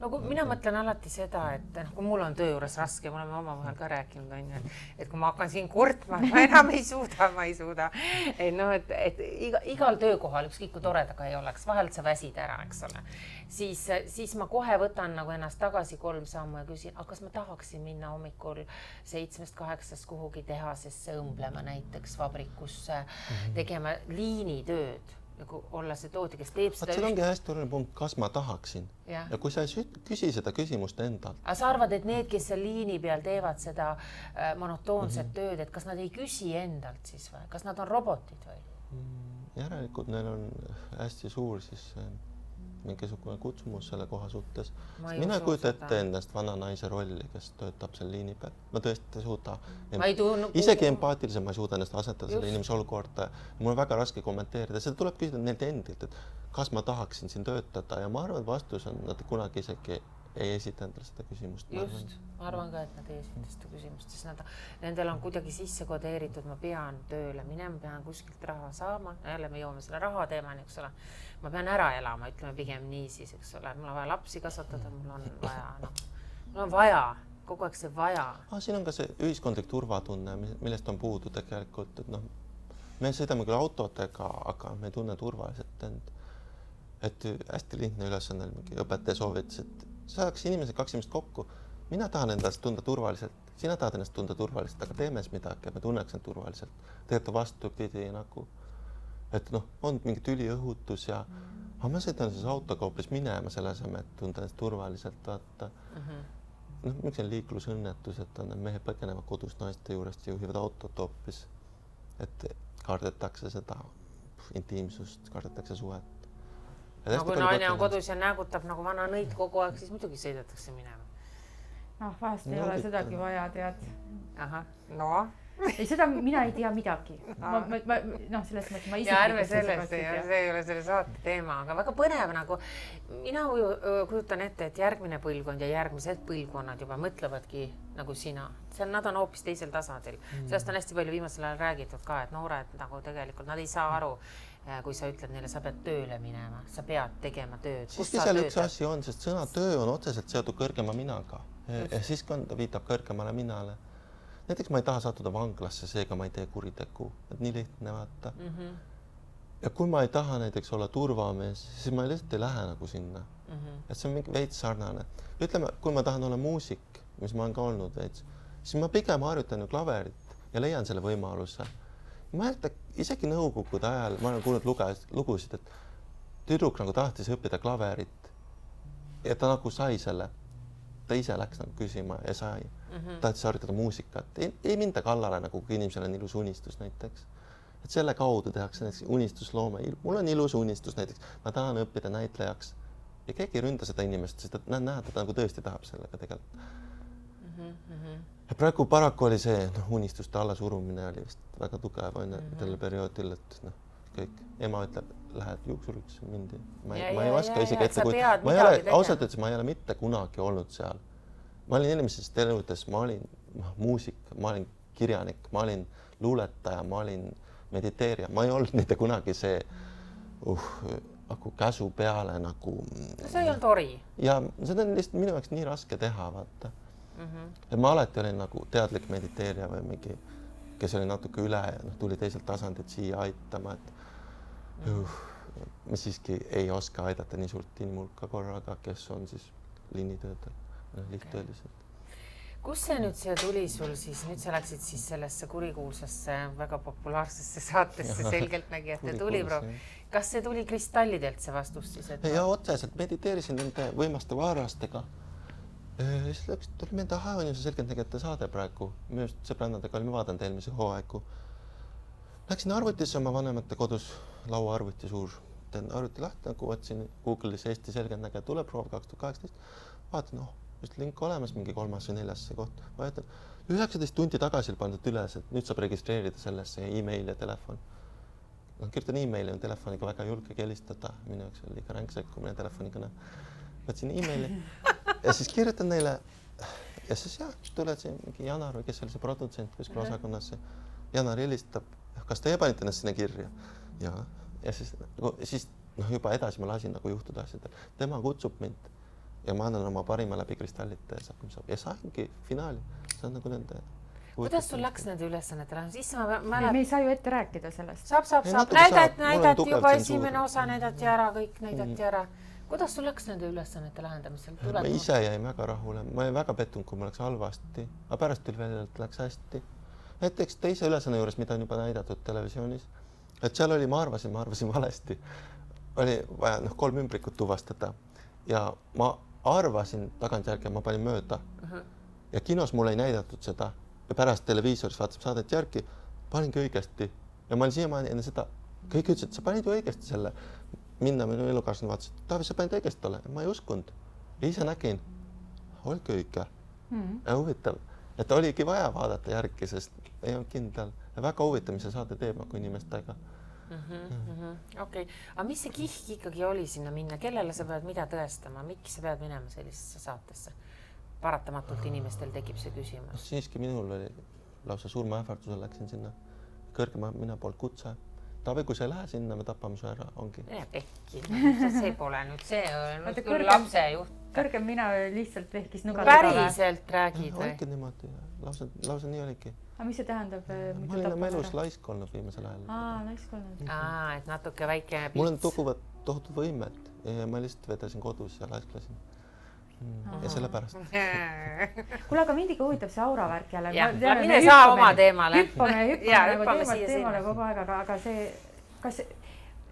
no kui mina mõtlen alati seda, et noh, kui mul on töö juures raske, me oleme omavahel ka rääkinud, on ju, et, et kui ma hakkan siin kurtma, et ma enam ei suuda, ma ei suuda. et noh, et, et iga, igal töökohal, ükskõik kui tore ta ka ei oleks, vahel sa väsid ära, eks ole. siis, siis ma kohe võtan nagu ennast tagasi kolm sammu ja küsin, aga kas ma tahaksin minna hommikul seitsmest-kaheksast kuhugi tehasesse õmblema näiteks vabrikusse, mhm. tegema liinitööd nagu olla see tootja, kes teeb seda siin ongi hästi oluline punkt, kas ma tahaksin Jah. ja kui sa ei küsi seda küsimust endalt, aga sa arvad, et need, kes seal liini peal teevad seda äh, monotoonset mm -hmm. tööd, et kas nad ei küsi endalt siis või, kas nad on robotid või? järelikult neil on hästi suur siis äh, mingisugune kutsumus selle koha suhtes. Mina ei kujuta ette endast vana naise rolli, kes töötab seal liini peal, ma tõesti ei suuda. tunne. isegi empaatilisem ma ei suuda ennast asetada selle inimese olukorda. mul on väga raske kommenteerida, seda tuleb küsida neilt endilt, et kas ma tahaksin siin töötada ja ma arvan, et vastus on, nad kunagi isegi ei esita endale seda küsimust. just, ma arvan ka, et nad ei esita seda küsimust, sest nad, nendel on kuidagi sisse kodeeritud, ma pean tööle minema, pean kuskilt raha saama, jälle me jõuame selle raha teemani, eks ole. ma pean ära elama, ütleme pigem nii siis, eks ole, mul on vaja lapsi kasvatada, mul on vaja, noh, mul on vaja, kogu aeg see vaja. ah, siin on ka see ühiskondlik turvatunne, millest on puudu tegelikult, et noh, me sõidame küll autodega, aga me ei tunne turvaliselt end. et hästi lihtne ülesanne, mingi õpetaja soovitas, et saaks inimesed, kaks inimest kokku. mina tahan endast tunda turvaliselt, sina tahad ennast tunda turvaliselt, aga teeme siis midagi, et me tunneks end turvaliselt. tegelikult vastupidi nagu, et noh, on mingi tüliõhutus ja aga ma sõidan siis autoga hoopis minema selle asemel, et tunda ennast turvaliselt, vaata Mm -hmm. noh, miks on liiklusõnnetused, on need mehed põgenevad kodust naiste juurest juhivad autot hoopis. et kardetakse seda intiimsust, kardetakse suhet. No kui naine on kodus ja näägutab nagu vana nõid kogu aeg, siis muidugi sõidetakse minema. noh, vahest ei No ole sedagi vaja, tead. ahah, no ei, seda mina ei tea midagi. ma, ma, ma noh, selles mõttes ma ja ärme sellest, see ei ole selle saate teema, aga väga põnev nagu mina kujutan ette, et järgmine põlvkond ja järgmised põlvkonnad juba mõtlevadki nagu sina, seal nad on hoopis teisel tasandil mm.. sellest on hästi palju viimasel ajal räägitud ka, et noored nagu tegelikult nad ei saa aru, kui sa ütled neile, sa pead tööle minema, sa pead tegema tööd. siiski seal üks asi on, sest sõna töö on otseselt seotud kõrgema minaga ja siiski on, ta viitab kõrgemale minale. näiteks ma ei taha sattuda vanglasse, seega ma ei tee kuritegu, et nii lihtne vaata mm. -hmm. ja kui ma ei taha näiteks olla turvamees, siis ma lihtsalt ei lähe nagu sinna Mm -hmm. et see on mingi veits sarnane. ütleme, kui ma tahan olla muusik, mis ma olen ka olnud veits, siis ma pigem harjutan ju klaverit ja leian selle võimaluse. ma mäletan isegi nõukogude ajal, ma olen kuulnud luges, lugusid, et tüdruk nagu tahtis õppida klaverit ja ta nagu sai selle. ta ise läks nagu küsima ja sai. Mm, -hmm. tahtis harjutada muusikat, ei, ei minda kallale nagu, kui inimesel on ilus unistus näiteks. Et selle kaudu tehakse näiteks unistusloome, mul on ilus unistus näiteks, ma tahan õppida näitlejaks. Ja keegi ei ründa seda inimest, sest et näevad, et ta nagu tõesti tahab sellega tegeleda. Mm -hmm. Praegu paraku oli see noh, unistuste allasurumine oli vist väga tugev onju Mhm. sellel perioodil, et noh, kõik, ema ütleb, lähed juuksurisse mindi. ma ei, ma ei oska isegi ette kujutada ma ei ole, ausalt öeldes ma ei ole mitte kunagi olnud seal. ma olin inimesest eludes, ma olin noh, muusik, ma olin kirjanik, ma olin luuletaja, ma olin mediteerija, ma ei olnud mitte kunagi see uh, nagu käsu peale nagu see ei olnud ori ja seda on lihtsalt minu jaoks nii raske teha, vaata mm. -hmm. et ma alati olin nagu teadlik mediteerija või mingi, kes oli natuke üle ja noh, tuli teiselt tasandilt siia aitama, et uh, ma siiski ei oska aidata nii suurt inimhulka korraga, kes on siis liinitöötajad, lihttöölised. kust see nüüd siia tuli sul siis, nüüd sa läksid siis sellesse kurikuulsasse väga populaarsesse saatesse [LAUGHS] Selgeltnägijate tuliproov. kas see tuli kristallidelt, see vastus siis, et ja otseselt mediteerisin nende võimaste vaarlastega. Siis läks, tuli meelde, ahah, on ju see selgeltnägijate saade praegu, minu arust sõbrannadega olime vaadanud eelmise hooaegu. Läksin arvutisse oma vanemate kodus, lauaarvuti suur, teen arvuti lahti nagu otsin Google'is Eesti selgeltnägija tuleproov kaks tuhat kaheksateist. vaatan, oh, just link olemas, mingi kolmas või neljas see koht, vaatan üheksateist tundi tagasi pandud üles, et nüüd saab registreerida sellesse email ja telefon. Noh, kirjutan emaili, on telefoniga väga julge helistada, minu jaoks oli liiga ränk sekkumine telefonikõne. võtsin emaili [LAUGHS] ja siis kirjutan neile ja siis jah, tuleb see mingi Janar või kes oli see produtsent kuskil Mhm. osakonnas. Janar helistab, kas teie panite ennast sinna kirja? ja, ja siis nagu siis noh, juba edasi ma lasin nagu juhtuda asjadel, tema kutsub mind ja ma annan oma parima läbi kristallite ja saab, mis saab ja saingi finaali, see on nagu nende. kuidas sul läks nende ülesannetele, siis ma me mäletan, ei saa ju ette rääkida sellest. saab, saab, saab, näidati, näidati juba esimene osa näidati ära, kõik näidati Mhm. ära. Kuidas sul läks nende ülesannete lahendamisel? ma ise jäin väga rahule, ma olin väga pettunud, kui mul läks halvasti, aga pärast tuli välja, et läks hästi. näiteks teise ülesanne juures, mida on juba näidatud televisioonis, et seal oli, ma arvasin, ma arvasin valesti. oli vaja noh, kolm ümbrikut tuvastada ja ma arvasin tagantjärgi, ma panin mööda uh. -huh. ja kinos mulle ei näidatud seda ja pärast televiisoris vaatasime saadet järgi, paningi õigesti ja ma olin siiamaani enne seda, kõik ütlesid, sa panid ju õigesti selle. Minna, minu elukaaslane vaatas, et Taavi, sa panid õigesti tolle, ma ei uskunud. ise nägin, oligi õige mm. huvitav, et oligi vaja vaadata järgi, sest ei olnud kindel. väga huvitav, mis see saade teeb nagu inimestega mm -hmm,. Mm -hmm. okei aga mis see kihk ikkagi oli sinna minna, kellele sa pead mida tõestama, miks sa pead minema sellisesse saatesse? paratamatult inimestel tekib see küsimus. siiski minul oli lausa surmaähvardusel läksin sinna, kõrgema mina poolt kutse Taavi, kui sa ei lähe sinna, me tapame su ära, ongi. pekki, see pole nüüd, see on nüüd küll lapse juht. kõrgem mina lihtsalt vehkis nuga. päriselt räägid või? ongi niimoodi, lausa, lausa nii oligi. aga mis see tähendab? ma olin oma elus laisk olnud viimasel ajal. aa, laisk olnud. aa, et natuke väike. mul on tugevad tohutud võimed ja ma lihtsalt vedesin kodus ja laisklesin mm. Ja sellepärast [LAUGHS] kuule, aga mind ikka huvitab see aura värk jälle. mine saa oma teemale. hüppame, hüppame nagu teemalt teemale kogu aeg, aga, aga see, kas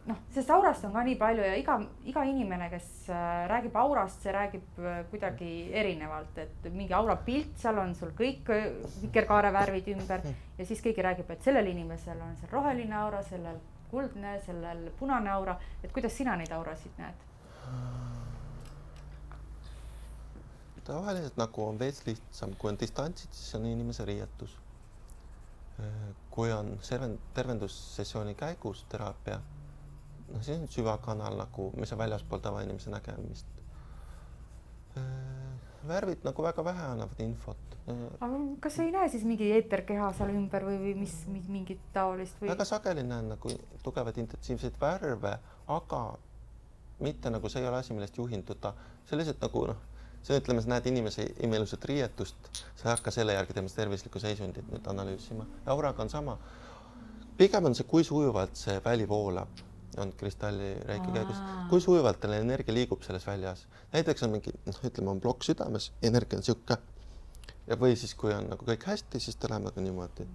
noh, sest aurast on ka nii palju ja iga, iga inimene, kes äh, räägib aurast, see räägib äh, kuidagi erinevalt, et mingi aura pilt, seal on sul kõik äh, vikerkaarevärvid ümber ja siis keegi räägib, et sellel inimesel on see roheline aura, sellel kuldne, sellel punane aura, et kuidas sina neid aurasid näed? Tavaliselt nagu on veits lihtsam, kui on distantsid, siis on inimese riietus. kui on serven-, tervendussessiooni käigus teraapia, noh, siis on süvakanal nagu, mis on väljaspool tavainimese nägemist. värvid nagu väga vähe annavad infot. aga kas ei näe siis mingi eeterkeha seal ümber või, või mis, mingit taolist või? väga sageli näen nagu tugevaid intensiivseid värve, aga mitte nagu see ei ole asi, millest juhinduda, lihtsalt nagu noh see ütleme, sa näed inimese imeilusat riietust, sa ei hakka selle järgi tema tervislikku seisundit nüüd analüüsima. auraga on sama. pigem on see, kui sujuvalt see väli voolab, on kristalli reiki käigus, kui sujuvalt tal energia liigub selles väljas. näiteks on mingi, noh, ütleme, on plokk südames, energia on niisugune. ja või siis, kui on nagu kõik hästi, siis ta läheb nagu niimoodi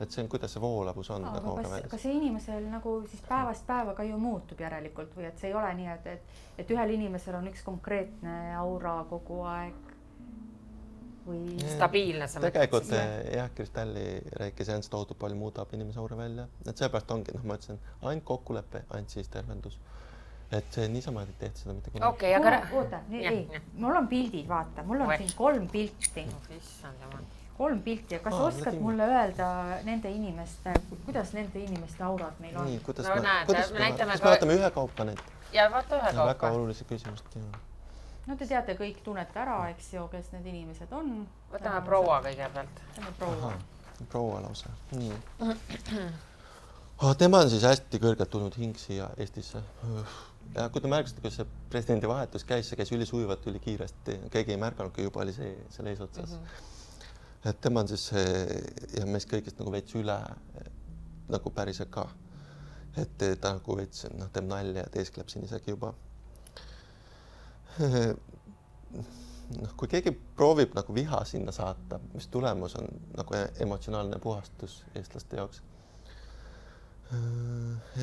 et see on, kuidas see voolavus on nagu kas, kas see inimesel nagu siis päevast päeva ka ju muutub järelikult või et see ei ole nii, et, et, et ühel inimesel on üks konkreetne aura kogu aeg või? stabiilne sa mõtled? tegelikult jah, kristallireiki seanss tohutult palju muudab inimese aura välja, et seepärast ongi, noh, ma ütlesin, ainult kokkulepe, ainult siis tervendus et see niisama ei tehta seda mitte kunagi. okei okay,, aga. oota, ei, mul on pildid, vaata, mul on Oe. siin kolm pilti. issand jumal kolm pilti ja kas Aa, oskad nägime. mulle öelda nende inimeste, kuidas nende inimeste aurad meil on? nii, kuidas no, me, kuidas me, kas me vaatame ühekaupa neid? ja vaata ühekaupa. väga olulise küsimust, jah. no te teate, kõik tunnete ära, eks ju, kes need inimesed on. võtame proua kõigepealt. võtame proua. proua lausa, nii oh,. tema on siis hästi kõrgelt tulnud hing siia Eestisse. ja kui te märkasite, kuidas see presidendivahetus käis, see käis ülisujuvalt, ülikiiresti, keegi ei märganudki, juba oli see seal eesotsas mm. -hmm et tema on siis ja meist kõigist nagu veits üle nagu päriselt ka. et ta nagu veits noh, teeb nalja ja teeskleb siin isegi juba. [LAUGHS] noh, kui keegi proovib nagu viha sinna saata, mis tulemus on nagu emotsionaalne puhastus eestlaste jaoks.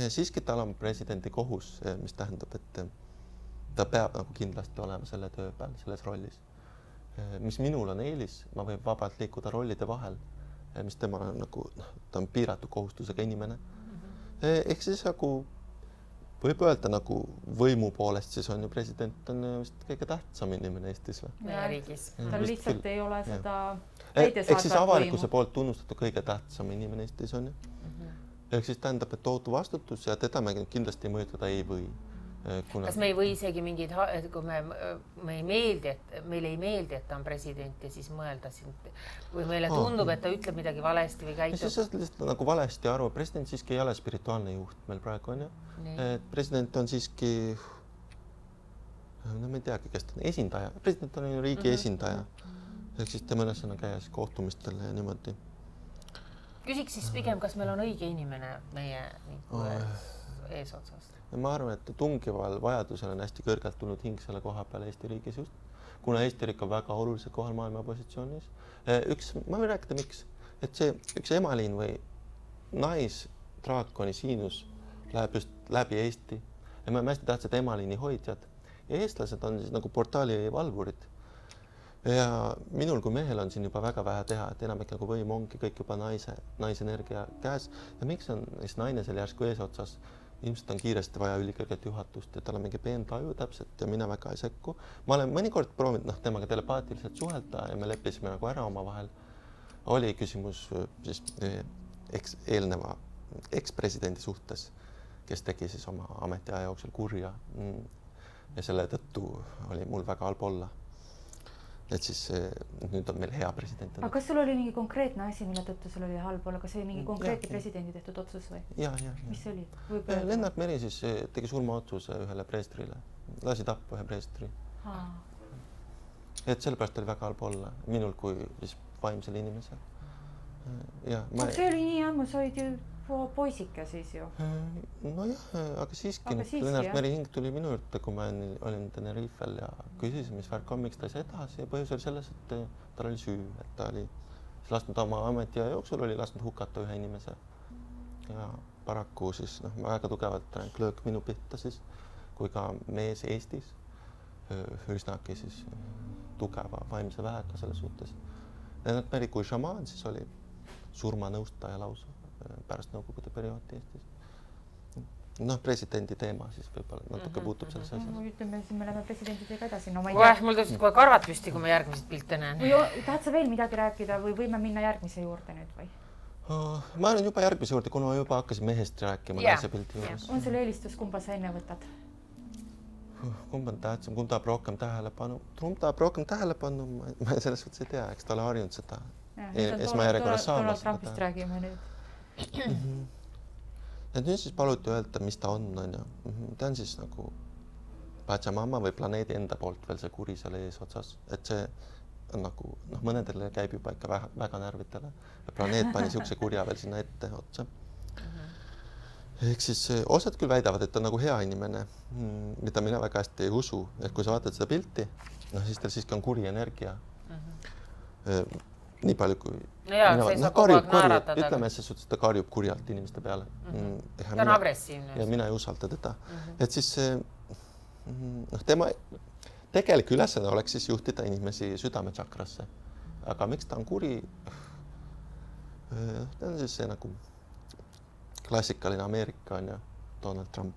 siiski tal on presidendi kohus, mis tähendab, et ta peab nagu kindlasti olema selle töö peal, selles rollis mis minul on eelis, ma võin vabalt liikuda rollide vahel, eh, mis temal on nagu noh, ta on piiratud kohustusega inimene. -hmm. ehk siis nagu võib öelda nagu võimu poolest, siis on ju president on vist kõige tähtsam inimene Eestis või? meie riigis. tal lihtsalt küll. ei ole seda ehk siis avalikkuse poolt tunnustatud kõige tähtsam inimene Eestis on ju mm. -hmm. ehk siis tähendab, et tohutu vastutus ja teda me kindlasti mõjutada ei või Äh, kuna... kas me ei või isegi mingeid, kui me, me ei meeldi, et meile ei meeldi, et ta on president ja siis mõelda siin või meile tundub, et ta ütleb midagi valesti või käitub. sa lihtsalt nagu valesti aru, president siiski ei ole spirituaalne juht meil praegu on ju. et president on siiski, no ma ei teagi, kes ta on, esindaja, president on ju riigi mm -hmm. esindaja. ehk siis tema ülesanne käia siis kohtumistel ja niimoodi. küsiks siis pigem, kas meil on õige inimene meie oh. eesotsas ma arvan, et tungival vajadusel on hästi kõrgelt tulnud hing selle koha peale Eesti riigis just, kuna Eesti riik on väga olulisel kohal maailma positsioonis. üks, ma võin rääkida, miks, et see üks emaliin või nais draakoni siinus läheb just läbi Eesti ja me oleme hästi tähtsad emaliini hoidjad ja eestlased on siis nagu portaali valvurid. ja minul kui mehel on siin juba väga vähe teha, et enamik nagu võim ongi kõik juba naise, naisenergia käes ja miks on siis naine seal järsku eesotsas? Ilmselt on kiiresti vaja ülikõrget juhatust ja tal on mingi peentaju täpselt ja mina väga ei sekku. ma olen mõnikord proovinud noh, temaga telepaatiliselt suhelda ja me leppisime nagu ära omavahel. oli küsimus äh, siis äh, eks eelneva ekspresidendi suhtes, kes tegi siis oma ametiaja jooksul kurja. Mm. ja selle tõttu oli mul väga halb olla et siis nüüd on meil hea president. aga kas sul oli mingi konkreetne asi, mille tõttu sul oli halb olla, kas see oli mingi konkreetne presidendi tehtud otsus või? mis see oli? Lennart Meri siis eh, tegi surmaotsuse ühele preestrile, lasi tappa ühe preestri. et sellepärast oli väga halb olla minul kui siis vaimsel inimesel. ja ma. see oli nii ammu, sa olid ju poisike siis ju. nojah, aga siiski, Lennart Meri hing tuli minu juurde, kui ma olin, Tenerifel ja küsisin, mis värk on, miks ta ei saa edasi ja põhjus oli selles, et tal oli süü, et ta oli lasknud oma ametiaja jooksul oli lasknud hukata ühe inimese. ja paraku siis noh, väga tugevalt löök minu pihta siis, kui ka mees Eestis üsnagi siis tugeva vaimse väega selles suhtes. Lennart Meri kui šamaan siis oli surmanõustaja lausa pärast Nõukogude perioodi Eestis. noh, presidendi teema siis võib-olla natuke mm -hmm. puutub sellesse asjasse no,. ütleme siis me läheme presidentidega edasi, no ma ei tea. mul tõusid kohe karvad püsti, kui ma järgmiseid pilte näen. tahad sa veel midagi rääkida või võime minna järgmise juurde nüüd või? Ma olen juba järgmise juurde, kuna ma juba hakkasin mehest rääkima yeah. naise pildi juures yeah.. on sul eelistus, kumba sa enne võtad? kumb on tähtsam, kumb tahab rohkem tähelepanu, kumb tahab rohkem tähelepanu, ma selles suhtes ei tea, eks ta ole harjunud seda esmajärjekorras saama. Donald Trumpist räägime nüüd ja nüüd siis paluti öelda, mis ta on, onju. Mhm. ta on siis nagu Pachamama või planeedi enda poolt veel see kuri seal eesotsas, et see on nagu noh, mõnedele käib juba ikka väga, väga närvidele. planeet pani siukse kurja veel sinna ette otsa. ehk siis osad küll väidavad, et ta on nagu hea inimene, mm, mida mina väga hästi ei usu, et kui sa vaatad seda pilti, noh siis tal siiski on kuri energia mm. -hmm nii palju kui no jaa, sa ei saa kogu aeg naeratada. ütleme ses suhtes, ta karjub kurjalt inimeste peale mhm. mm. -hmm. ta on mina, agressiivne. ja mina ei usalda teda mm. -hmm. et siis mm, noh, tema tegelik ülesanne oleks siis juhtida inimesi südametsakrasse. aga miks ta on kuri? ta on siis see nagu klassikaline Ameerika on ju, Donald Trump.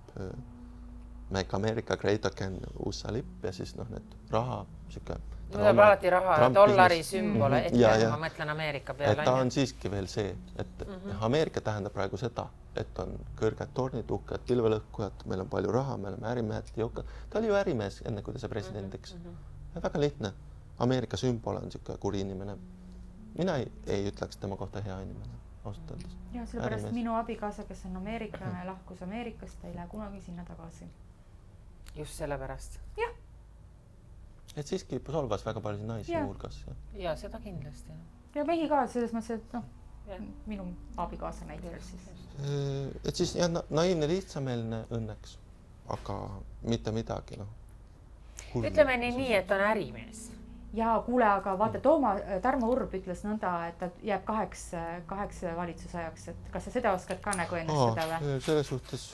Make America great again, USA lipp ja siis noh, need raha, sihuke mul tuleb alati raha ja dollari sümbole mm -hmm. ette, kui ma mõtlen Ameerika peale. et ta on siiski veel see, et mm -hmm. Ameerika tähendab praegu seda, et on kõrged tornid, uhked pilvelõhkujad, meil on palju raha, me oleme ärimehed, jõukad. ta oli ju ärimees, enne kui ta sai presidendiks mm. -hmm. väga lihtne. Ameerika sümbol on niisugune kuri inimene. mina ei, ei ütleks tema kohta hea inimene, ausalt öeldes. ja sellepärast ärimees. minu abikaasa, kes on ameeriklane, lahkus Ameerikast, ta ei lähe kunagi sinna tagasi. just sellepärast? jah et siiski solvas väga paljusid naisi muuhulgas. ja seda kindlasti. ja mehi ka selles mõttes, et noh, minu abikaasa näiteks siis. Äh, et siis jah na, naiivne, lihtsameelne õnneks, aga mitte midagi noh. ütleme nii, nii, et on ärimees ja kuule, aga vaata, Tooma, Tarmo Urb ütles nõnda, et ta jääb kaheks, kaheks valitsuse ajaks, et kas sa seda oskad ka nagu ennustada või? selles suhtes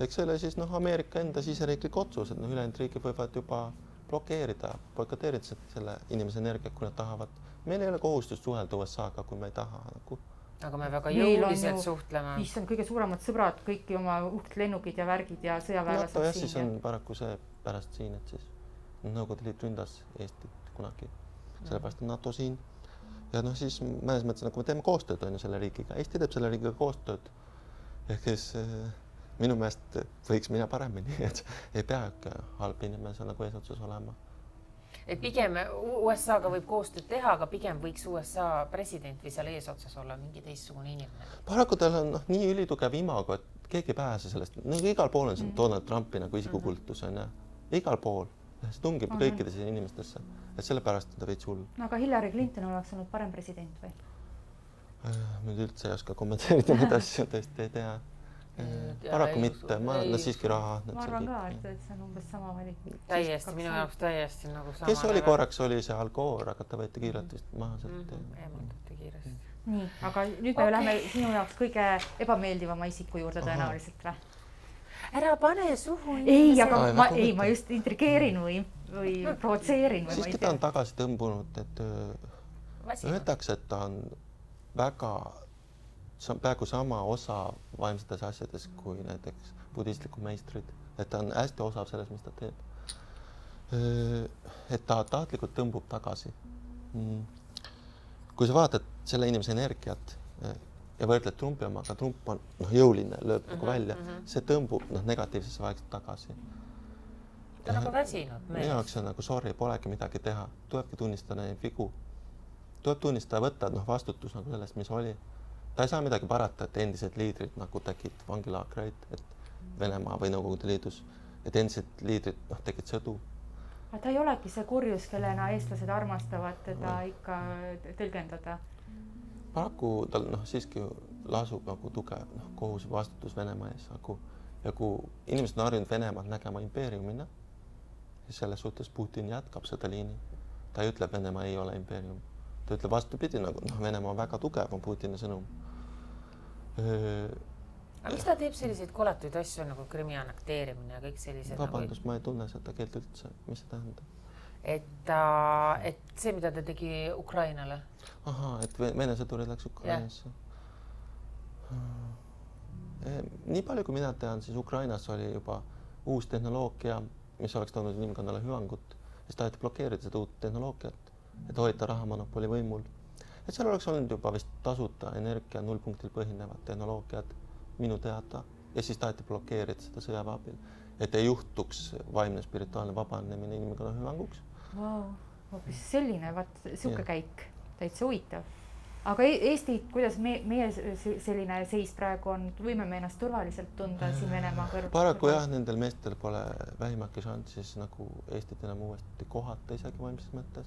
eks see ole siis noh, Ameerika enda siseriiklik otsus, et noh, ülejäänud riigid võivad juba blokeerida, boikoteerida selle inimese energiat, kui nad tahavad. meil ei ole kohustust suhelda USA-ga, kui me ei taha nagu. aga me väga jõuliselt suhtleme. issand, kõige suuremad sõbrad, kõiki oma uhked lennukid ja värgid ja sõjaväelased no, jah, siis on ja... paraku see pärast siin, et siis Nõukogude Liit ründas Eestit kunagi, sellepärast on NATO siin. ja noh, siis mõnes mõttes nagu me teeme koostööd on ju selle riigiga, Eesti teeb selle riigiga koostööd. ehk siis äh, minu meelest võiks minna paremini, [LAUGHS] et ei pea ikka halb inimene seal nagu eesotsas olema. et pigem USA-ga võib koostööd teha, aga pigem võiks USA president või seal eesotsas olla mingi teistsugune inimene. paraku tal on noh, nii ülitugev imago, et keegi ei pääse sellest, nagu igal pool on see mm -hmm. Donald Trumpi nagu isikukultus on ju, igal pool, see tungib mm -hmm. kõikidesse inimestesse, et sellepärast on ta veits hull. no aga Hillary Clinton oleks olnud parem president või? Äh, ma nüüd üldse ei oska kommenteerida neid asju, tõesti ei tea paraku mitte, ma ei, siiski raha. ma arvan ka, et, et see on umbes sama valik. täiesti, minu jaoks täiesti nagu sama. kes oli korraks, oli see Al Gore, aga ta võeti kiirelt vist maha sealt. -hmm. eemaldati kiiresti. nii, aga nüüd me okay. läheme sinu jaoks kõige ebameeldivama isiku juurde tõenäoliselt või? ära pane suhu. ei, aga Ai, ma ei, ma just intrigeerin või, või provotseerin või ta tea on. tagasi tõmbunud, et öö, öeldakse, et ta on väga, peaaegu sama osa vaimsetes asjades kui näiteks budistlikud meistrid, et ta on hästi osav selles, mis ta teeb. et ta tahtlikult tõmbub tagasi. kui sa vaatad selle inimese energiat eh, ja võrdled Trumpi omaga, Trump on noh, jõuline, lööb nagu välja, see tõmbub noh, negatiivsesse vaikselt tagasi ta on nagu väsinud minu mees. jaoks on nagu sorry, polegi midagi teha, tulebki tunnistada neid vigu. tuleb tunnistada, võtta noh, vastutus nagu sellest, mis oli. Ta ei saa midagi parata, et endised liidrid nagu tegid vangilaagreid, et Venemaa või Nõukogude Liidus, et endised liidrid noh, tegid sõdu. aga ta ei olegi see kurjus, kellena eestlased armastavad teda ikka tõlgendada. paraku tal noh, siiski lasub nagu tugev noh, kohus ja vastutus Venemaa ees, nagu ja kui inimesed on harjunud Venemaad nägema impeeriumina, siis selles suhtes Putin jätkab seda liini. ta ei ütle, Venemaa ei ole impeerium, ta ütleb vastupidi nagu noh, Venemaa on väga tugev, on Putini sõnum. aga miks ta teeb selliseid koletuid asju nagu Krimmi annekteerimine ja kõik sellised nagu, vabandust, ma ei tunne seda keelt üldse, mis see tähendab? et ta, et see, mida ta tegi Ukrainale, ahaa, et Ve- Vene sõdurid läks Ukrainasse. nii palju, kui mina tean, siis Ukrainas oli juba uus tehnoloogia, mis oleks toonud inimkonnale hüvangut, siis taheti blokeerida seda uut tehnoloogiat, et hoida rahamonopoli võimul. et seal oleks olnud juba vist tasuta energia nullpunktil põhinevad tehnoloogiad minu teada ja siis taheti blokeerida seda sõjaväe abil, et ei juhtuks vaimne spirituaalne vabanemine inimkonna hüvanguks. Vau, hoopis selline, vaat sihuke käik, täitsa huvitav. aga E- Eesti, kuidas me, meie se- selline seis praegu on, võime me ennast turvaliselt tunda siin Venemaa kõrval? paraku jah, nendel meestel pole vähimatki šanssi siis nagu Eestit enam uuesti kohata isegi vaimses mõttes.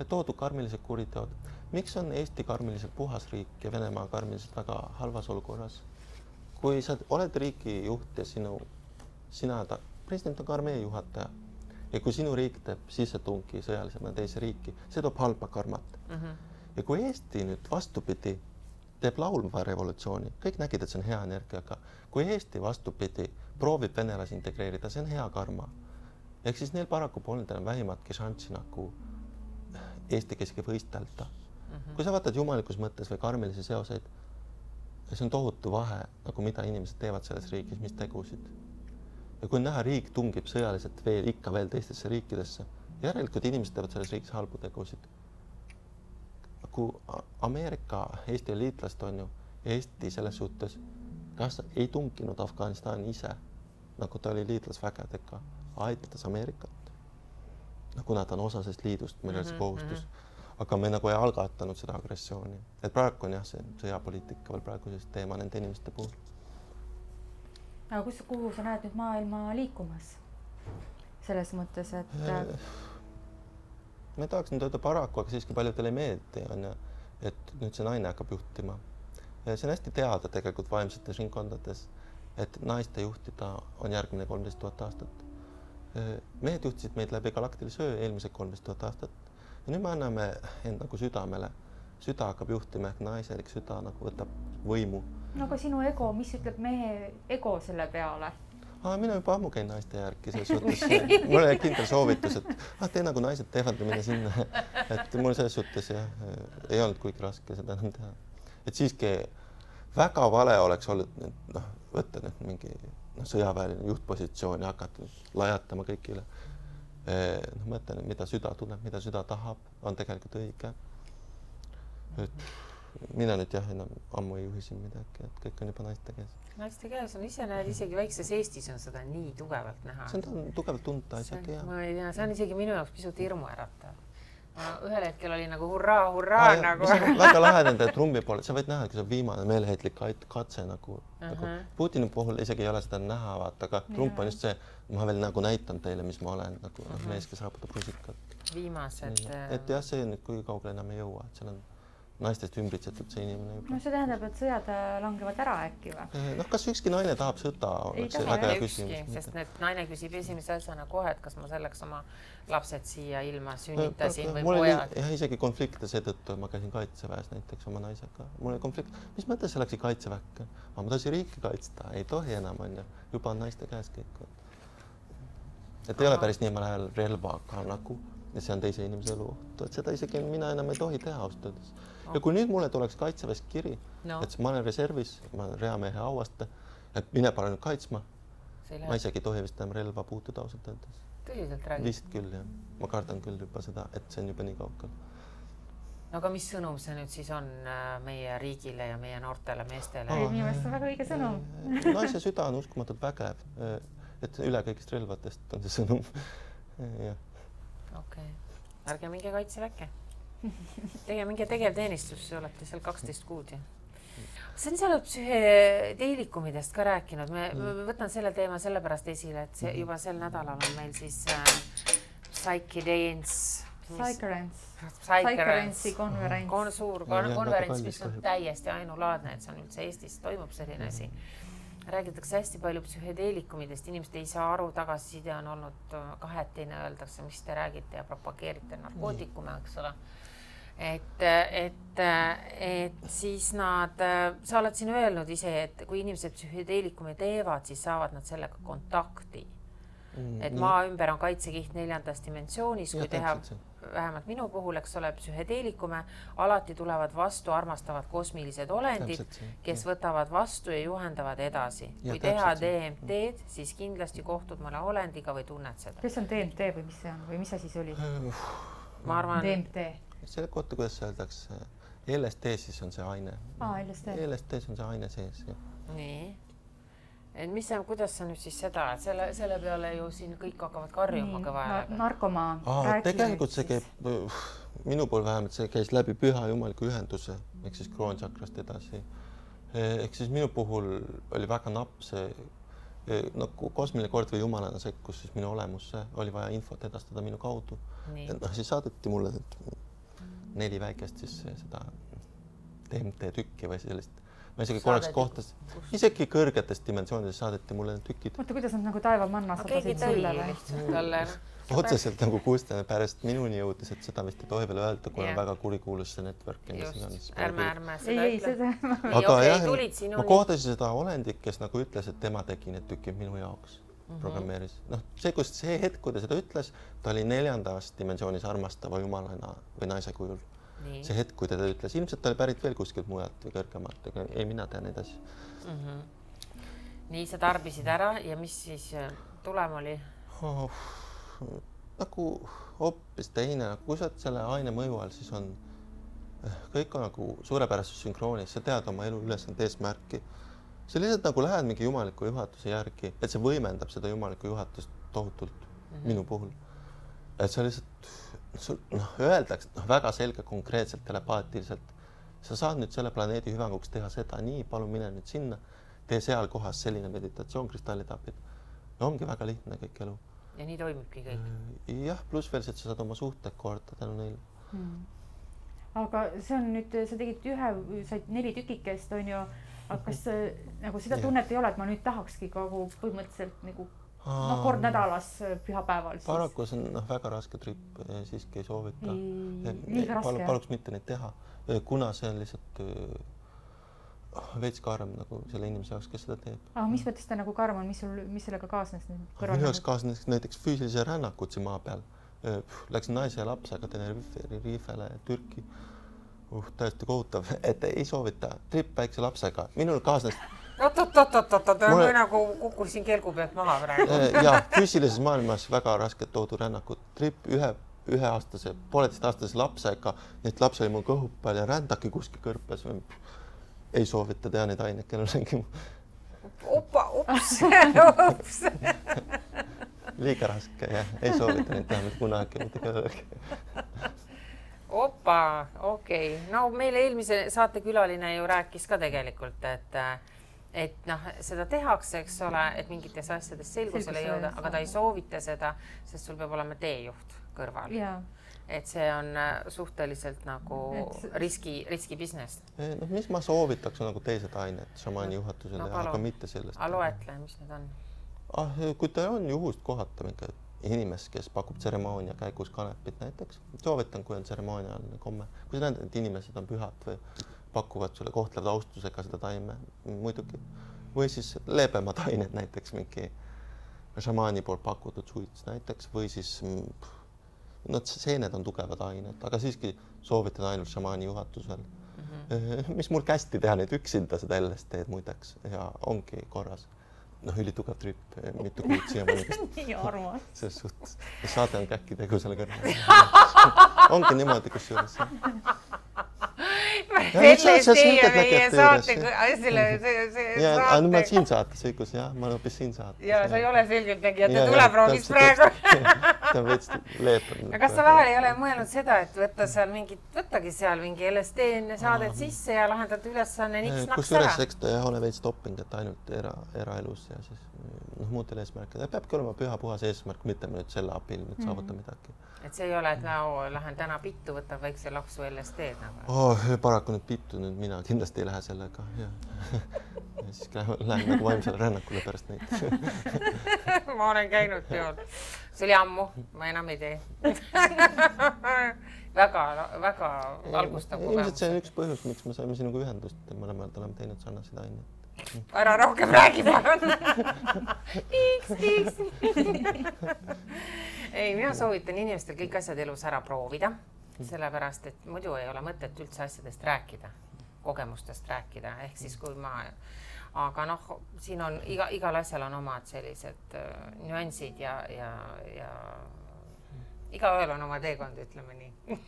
Et toodud karmilised kuriteod, miks on Eesti karmiliselt puhas riik ja Venemaa karmiliselt väga halvas olukorras? kui sa oled riigijuht ja sinu, sina president on ka armee juhataja ja kui sinu riik teeb sissetungi sõjalisena teise riiki, see toob halba karmat ja kui Eesti nüüd vastupidi teeb laulva revolutsiooni, kõik nägid, et see on hea energia, aga kui Eesti vastupidi proovib venelasi integreerida, see on hea karma. ehk siis neil paraku polnud enam vähimatki šanssi nagu Eesti keskiga võistelda. kui sa vaatad jumalikus mõttes või karmilisi seoseid, see on tohutu vahe nagu mida inimesed teevad selles riigis, mis tegusid. ja kui näha, riik tungib sõjaliselt veel ikka veel teistesse riikidesse, järelikult inimesed teevad selles riigis halbu tegusid kui Ameerika, Eesti on liitlased, on ju, Eesti selles suhtes, kas ei tunginud Afganistani ise, nagu ta oli liitlasvägedega, aitas Ameerikat. No kuna ta on osa sellest liidust, meil oli see Mhm, kohustus, aga me nagu ei algatanud seda agressiooni, et praegu on jah, see sõjapoliitika veel praegu siis teema nende inimeste puhul. aga kus, kuhu sa näed nüüd maailma liikumas? selles mõttes, et äh, ma ei tahaks nüüd öelda paraku, aga siiski paljudele ei meeldi, on ju, et nüüd see naine hakkab juhtima. see on hästi teada tegelikult vaimsetes ringkondades, et naiste juhtida on järgmine kolmteist tuhat aastat. Mehed juhtisid meid läbi galaktilise öö eelmised kolmteist tuhat aastat ja nüüd me anname end nagu südamele. süda hakkab juhtima ehk naiselik süda nagu võtab võimu. no aga sinu ego, mis ütleb mehe ego selle peale? aa, mina juba ammu käin naiste järgi selles suhtes, mul oli kindel soovitus, et ah, tee nagu naised teevad ja mine sinna. et mul selles suhtes jah, ei olnud kuigi raske seda enam teha. et siiski väga vale oleks olnud noh, võtta nüüd mingi sõjaväeline juhtpositsioon ja hakata lajatama kõigile. noh, ma ütlen, mida süda tunneb, mida süda tahab, on tegelikult õige. et mina nüüd jah, enam ammu ei juhi siin midagi, et kõik on juba naiste käes. naiste käes on, ise näed, isegi väikses Eestis on seda nii tugevalt näha. see on tu- tugevalt tunda isegi jah. ma ei tea, see on isegi minu jaoks pisut hirmuäratav. Ühel hetkel oli nagu hurraa, hurraa Aa, nagu [LAUGHS] väga lahe nende trummi poole, sa võid näha, kui see on viimane meeleheitlik katse nagu uh, -huh. nagu Ahah. Putini puhul isegi ei ole seda näha, vaata, aga Trump on just see, ma veel nagu näitan teile, mis ma olen nagu noh, mees, kes raputab rusikat. viimased. et jah, see nüüd kuigi kaugele enam ei jõua, et seal on naistest ümbritsetud see inimene no juba. see tähendab, et sõjad äh, langevad ära äkki või? noh, kas ükski naine tahab sõda, Ei taha, hea ükski, sest. need naine küsib esimese asjana kohe, et kas ma selleks oma lapsed siia ilma sünnitasin või mul oli pojad. jah isegi konflikte seetõttu, et ma käisin kaitseväes näiteks oma naisega, mul oli konflikt, mis mõttes sa läksid kaitseväkke? aga ma tahtsin riiki kaitsta, ei tohi enam onju, juba on naiste käes kõik. et ei ole Ahah. päris nii, et ma lähen relvaga nagu ja see on teise inimese eluoht, et seda isegi mina enam ei tohi teha ausalt öeldes. ja kui nüüd mulle tuleks kaitseväest kiri no et ma olen reservis, ma olen reamehe auaste, et mine palun nüüd kaitsma, ma isegi ei tohi vist enam relva puutuda ausalt öeldes. tõsiselt räägid. vist küll jah, ma kardan küll juba seda, et see on juba nii kaugel. no aga mis sõnum see nüüd siis on äh, meie riigile ja meie noortele meestele Aa. minu meelest see on väga õige sõnum. naise süda on uskumatult vägev, et üle kõigist relvadest on see sõnum. [LAUGHS] jah, okei okay., ärge minge kaitseväkke. Teie minge tegevteenistusse, olete seal kaksteist kuud ja. see on seal psühhedeelikumidest ka rääkinud, me mm. võtan selle teema sellepärast esile, et see juba sel nädalal on meil siis äh, Psychedance. Psycherance, Psycherance Psycherance'i konverents. kon-, suur konverents, mis on täiesti ainulaadne, et see on üldse Eestis toimub selline asi. Räägitakse hästi palju psühhedeelikumidest, inimesed ei saa aru, tagasiside on olnud äh, kahetine, öeldakse, mis te räägite ja propageerite narkootikume, eks ole. et, et, et siis nad, sa oled siin öelnud ise, et kui inimesed psühhedeelikumi teevad, siis saavad nad sellega kontakti. et maa ümber on kaitsekiht neljandas dimensioonis, kui teha vähemalt minu puhul, eks ole, psühhedeelikume, alati tulevad vastu armastavad kosmilised olendid, kes võtavad vastu ja juhendavad edasi. Ja kui teha. DMT-d, siis kindlasti kohtud mõne olendiga või tunned seda. kes on DMT või mis see on või mis asi see oli? ma arvan, DMT, selle kohta, kuidas öeldakse, LSD siis on see aine. aa LSD, LSD-s on see aine sees, jah. nii. Et mis sa, kuidas sa nüüd siis seda, selle, selle peale ju siin kõik hakkavad karjuma kõva häälega. narkomaan. tegelikult see käib, minu puhul vähemalt see käis läbi Püha Jumaliku ühenduse ehk siis kroonsakrast edasi. ehk siis minu puhul oli väga napp see eh, nagu kosmiline kord või jumalana sekkus siis minu olemusse, oli vaja infot edastada minu kaudu. noh, siis saadeti mulle need neli väikest siis seda DMT tükki või sellist, ma isegi korraks kohtasin, isegi kõrgetes dimensioonides saadeti mulle need tükid oota, kuidas nad nagu taevamanna tõi sulle või? talle. [LAUGHS] otseselt nagu kuulsite pärast minuni jõudis, et seda vist ei tohi veel öelda, kuna Jah. väga kurikuulus see network just,. ärme, ärme ei, seda ei ütle. aga jah ma kohtasin seda olendit, kes nagu ütles, et tema tegi need tükid minu jaoks mm. -hmm. programmeeris. noh, see, kus see hetk, kui ta seda ütles, ta oli neljandas dimensioonis armastava jumalana või naise kujul. Nii see hetk, kui ta seda ütles, ilmselt ta oli pärit veel kuskilt mujalt või kõrgemalt, aga ei, mina tean neid asju. mm. -hmm. nii sa tarbisid ära ja mis siis äh, tulem oli? oh, nagu hoopis teine, kui sa oled selle aine mõju all, siis on kõik on nagu suurepärases sünkroonis, sa tead oma elu ülesande eesmärki. sa lihtsalt nagu lähed mingi jumaliku juhatuse järgi, et see võimendab seda jumalikku juhatust tohutult mm -hmm. minu puhul. et sa lihtsalt, sul noh, öeldakse noh, väga selge, konkreetselt telepaatiliselt, sa saad nüüd selle planeedi hüvanguks teha seda, nii, palun mine nüüd sinna, tee seal kohas selline meditatsioon, kristallitapid. no ongi väga lihtne kõik elu ja nii toimubki kõik. jah, pluss veel see, et sa saad oma suhted korda tänu neile. Hmm. aga see on nüüd, sa tegid ühe, said neli tükikest, onju, aga kas äh, nagu seda tunnet ei ole, et ma nüüd tahakski kogu põhimõtteliselt nagu noh, kord nädalas äh, pühapäeval siis. paraku see on noh, väga raske trip, siiski ei soovita. liiga raske paluks mitte neid teha, kuna see on lihtsalt veits karm nagu selle inimese jaoks, kes seda teeb. aga mis mõttes ta nagu karm on, mis sul, mis sellega kaasnes minu jaoks kaasnes näiteks füüsilise rännakud siin maa peal. Läksin naise ja lapsega Tenerifele Türki uh,. täiesti kohutav, [LAUGHS] et ei soovita, trip väikse lapsega, minul kaasnes oot-oot-oot-oot-oot, ma nagu kukkusin kelgu pealt maha praegu. Ja füüsilises maailmas väga rasked toodurännakud, trip ühe, üheaastase, pooleteistaastase lapsega, nii et laps oli mul kõhu peal ja rändaki kuskil kõrpes või ei soovita teha neid aineid kellelegi, opa, ups, ups. liiga raske jah, ei soovita neid teha mitte kunagi mitte kellelegi. opa, okei okay., no meile eelmise saate külaline ju rääkis ka tegelikult, et et noh, seda tehakse, eks ole, et mingites asjades selgusele jõuda, aga ta ei soovita seda, sest sul peab olema teejuht kõrval. ja, et see on äh, suhteliselt nagu Et riski, riski business. noh, mis ma soovitaks, on nagu teised ained šamaani juhatusele No aga mitte sellest. aga loetle, mis need on? ah, kui teil on juhust kohata mingit inimest, kes pakub tseremoonia käigus kanepit näiteks, soovitan, kui on tseremooniaalne komme, kui sa näed, et inimesed on pühad või pakuvad sulle, kohtlevad austusega seda taime, muidugi, või siis leebemad ained, näiteks mingi šamaani poolt pakutud suits näiteks või siis Nad seened on tugevad ained, aga siiski soovitan ainult šamaani juhatusel mm. -hmm. mis mul kästi teha neid üksinda seda LSD-d muideks ja ongi korras. noh, ülitugev trüpp, mitu kuud siiamaani [LAUGHS] nii armas. selles suhtes, saade on käkki tegu selle kõrval. [LAUGHS] ongi niimoodi, kusjuures. Ma siin saates õigus jah, ma olen hoopis siin saates. ja sa ei ole selgeltnägija, Ja, ta tuleb rongis täpselt, praegu. [LAUGHS] ta on veits leebem. aga kas sa vahel ei ole mõelnud seda, et võtta seal mingit, võttagi seal mingi LSD enne saadet sisse ja lahendada ülesanne niks-naks kusjuures ära? eks ta jah ole veits doping, et ainult era, eraelus ja siis noh, muudel eesmärkidel, peabki olema püha puhas eesmärk, mitte nüüd selle abil nüüd saavuta midagi. Et see ei ole, et no lähen täna pittu, võtan väikse laksu LSD-d nagu. oh,. paraku nüüd pittu nüüd mina kindlasti ei lähe sellega ja, [LAUGHS] ja siis lähen, lähen nagu vaimsele rännakule pärast neid. [LAUGHS] ma olen käinud peol, see oli ammu, ma enam ei tee [LAUGHS] väga, väga valgustav ilmselt see kogemus. on üks põhjus, miks me saime sinuga ühendust, et mõlemad oleme teinud sarnaseid aineid. Ära rohkem räägi palun. tiiks, tiiks. ei, mina soovitan inimestel kõik asjad elus ära proovida, sellepärast et muidu ei ole mõtet üldse asjadest rääkida, kogemustest rääkida, ehk siis kui ma, aga noh, siin on iga, igal asjal on omad sellised äh, nüansid ja, ja, ja igaühel on oma teekond, ütleme nii.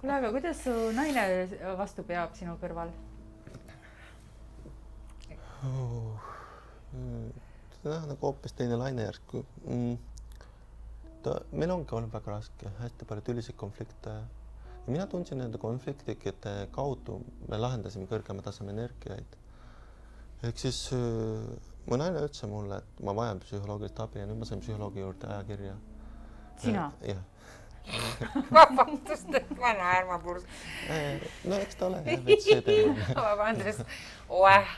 kuule, aga kuidas su naine vastu peab sinu kõrval? oh.. jah, nagu hoopis teine laine järsku mm.. ta, meil ongi olnud väga raske, hästi palju tüliseid konflikte. mina tundsin nende konfliktide kaudu me lahendasime kõrgema taseme energiaid. ehk siis äh, mu naine ütles mulle, et ma vajan psühholoogilist abi ja nüüd ma sain psühholoogi juurde ajakirja. sina? jah, [LAUGHS] vabandust, et ma naerma pursk. no eks ta ole jah, veits see teema. [LAUGHS] vabandust, oeh,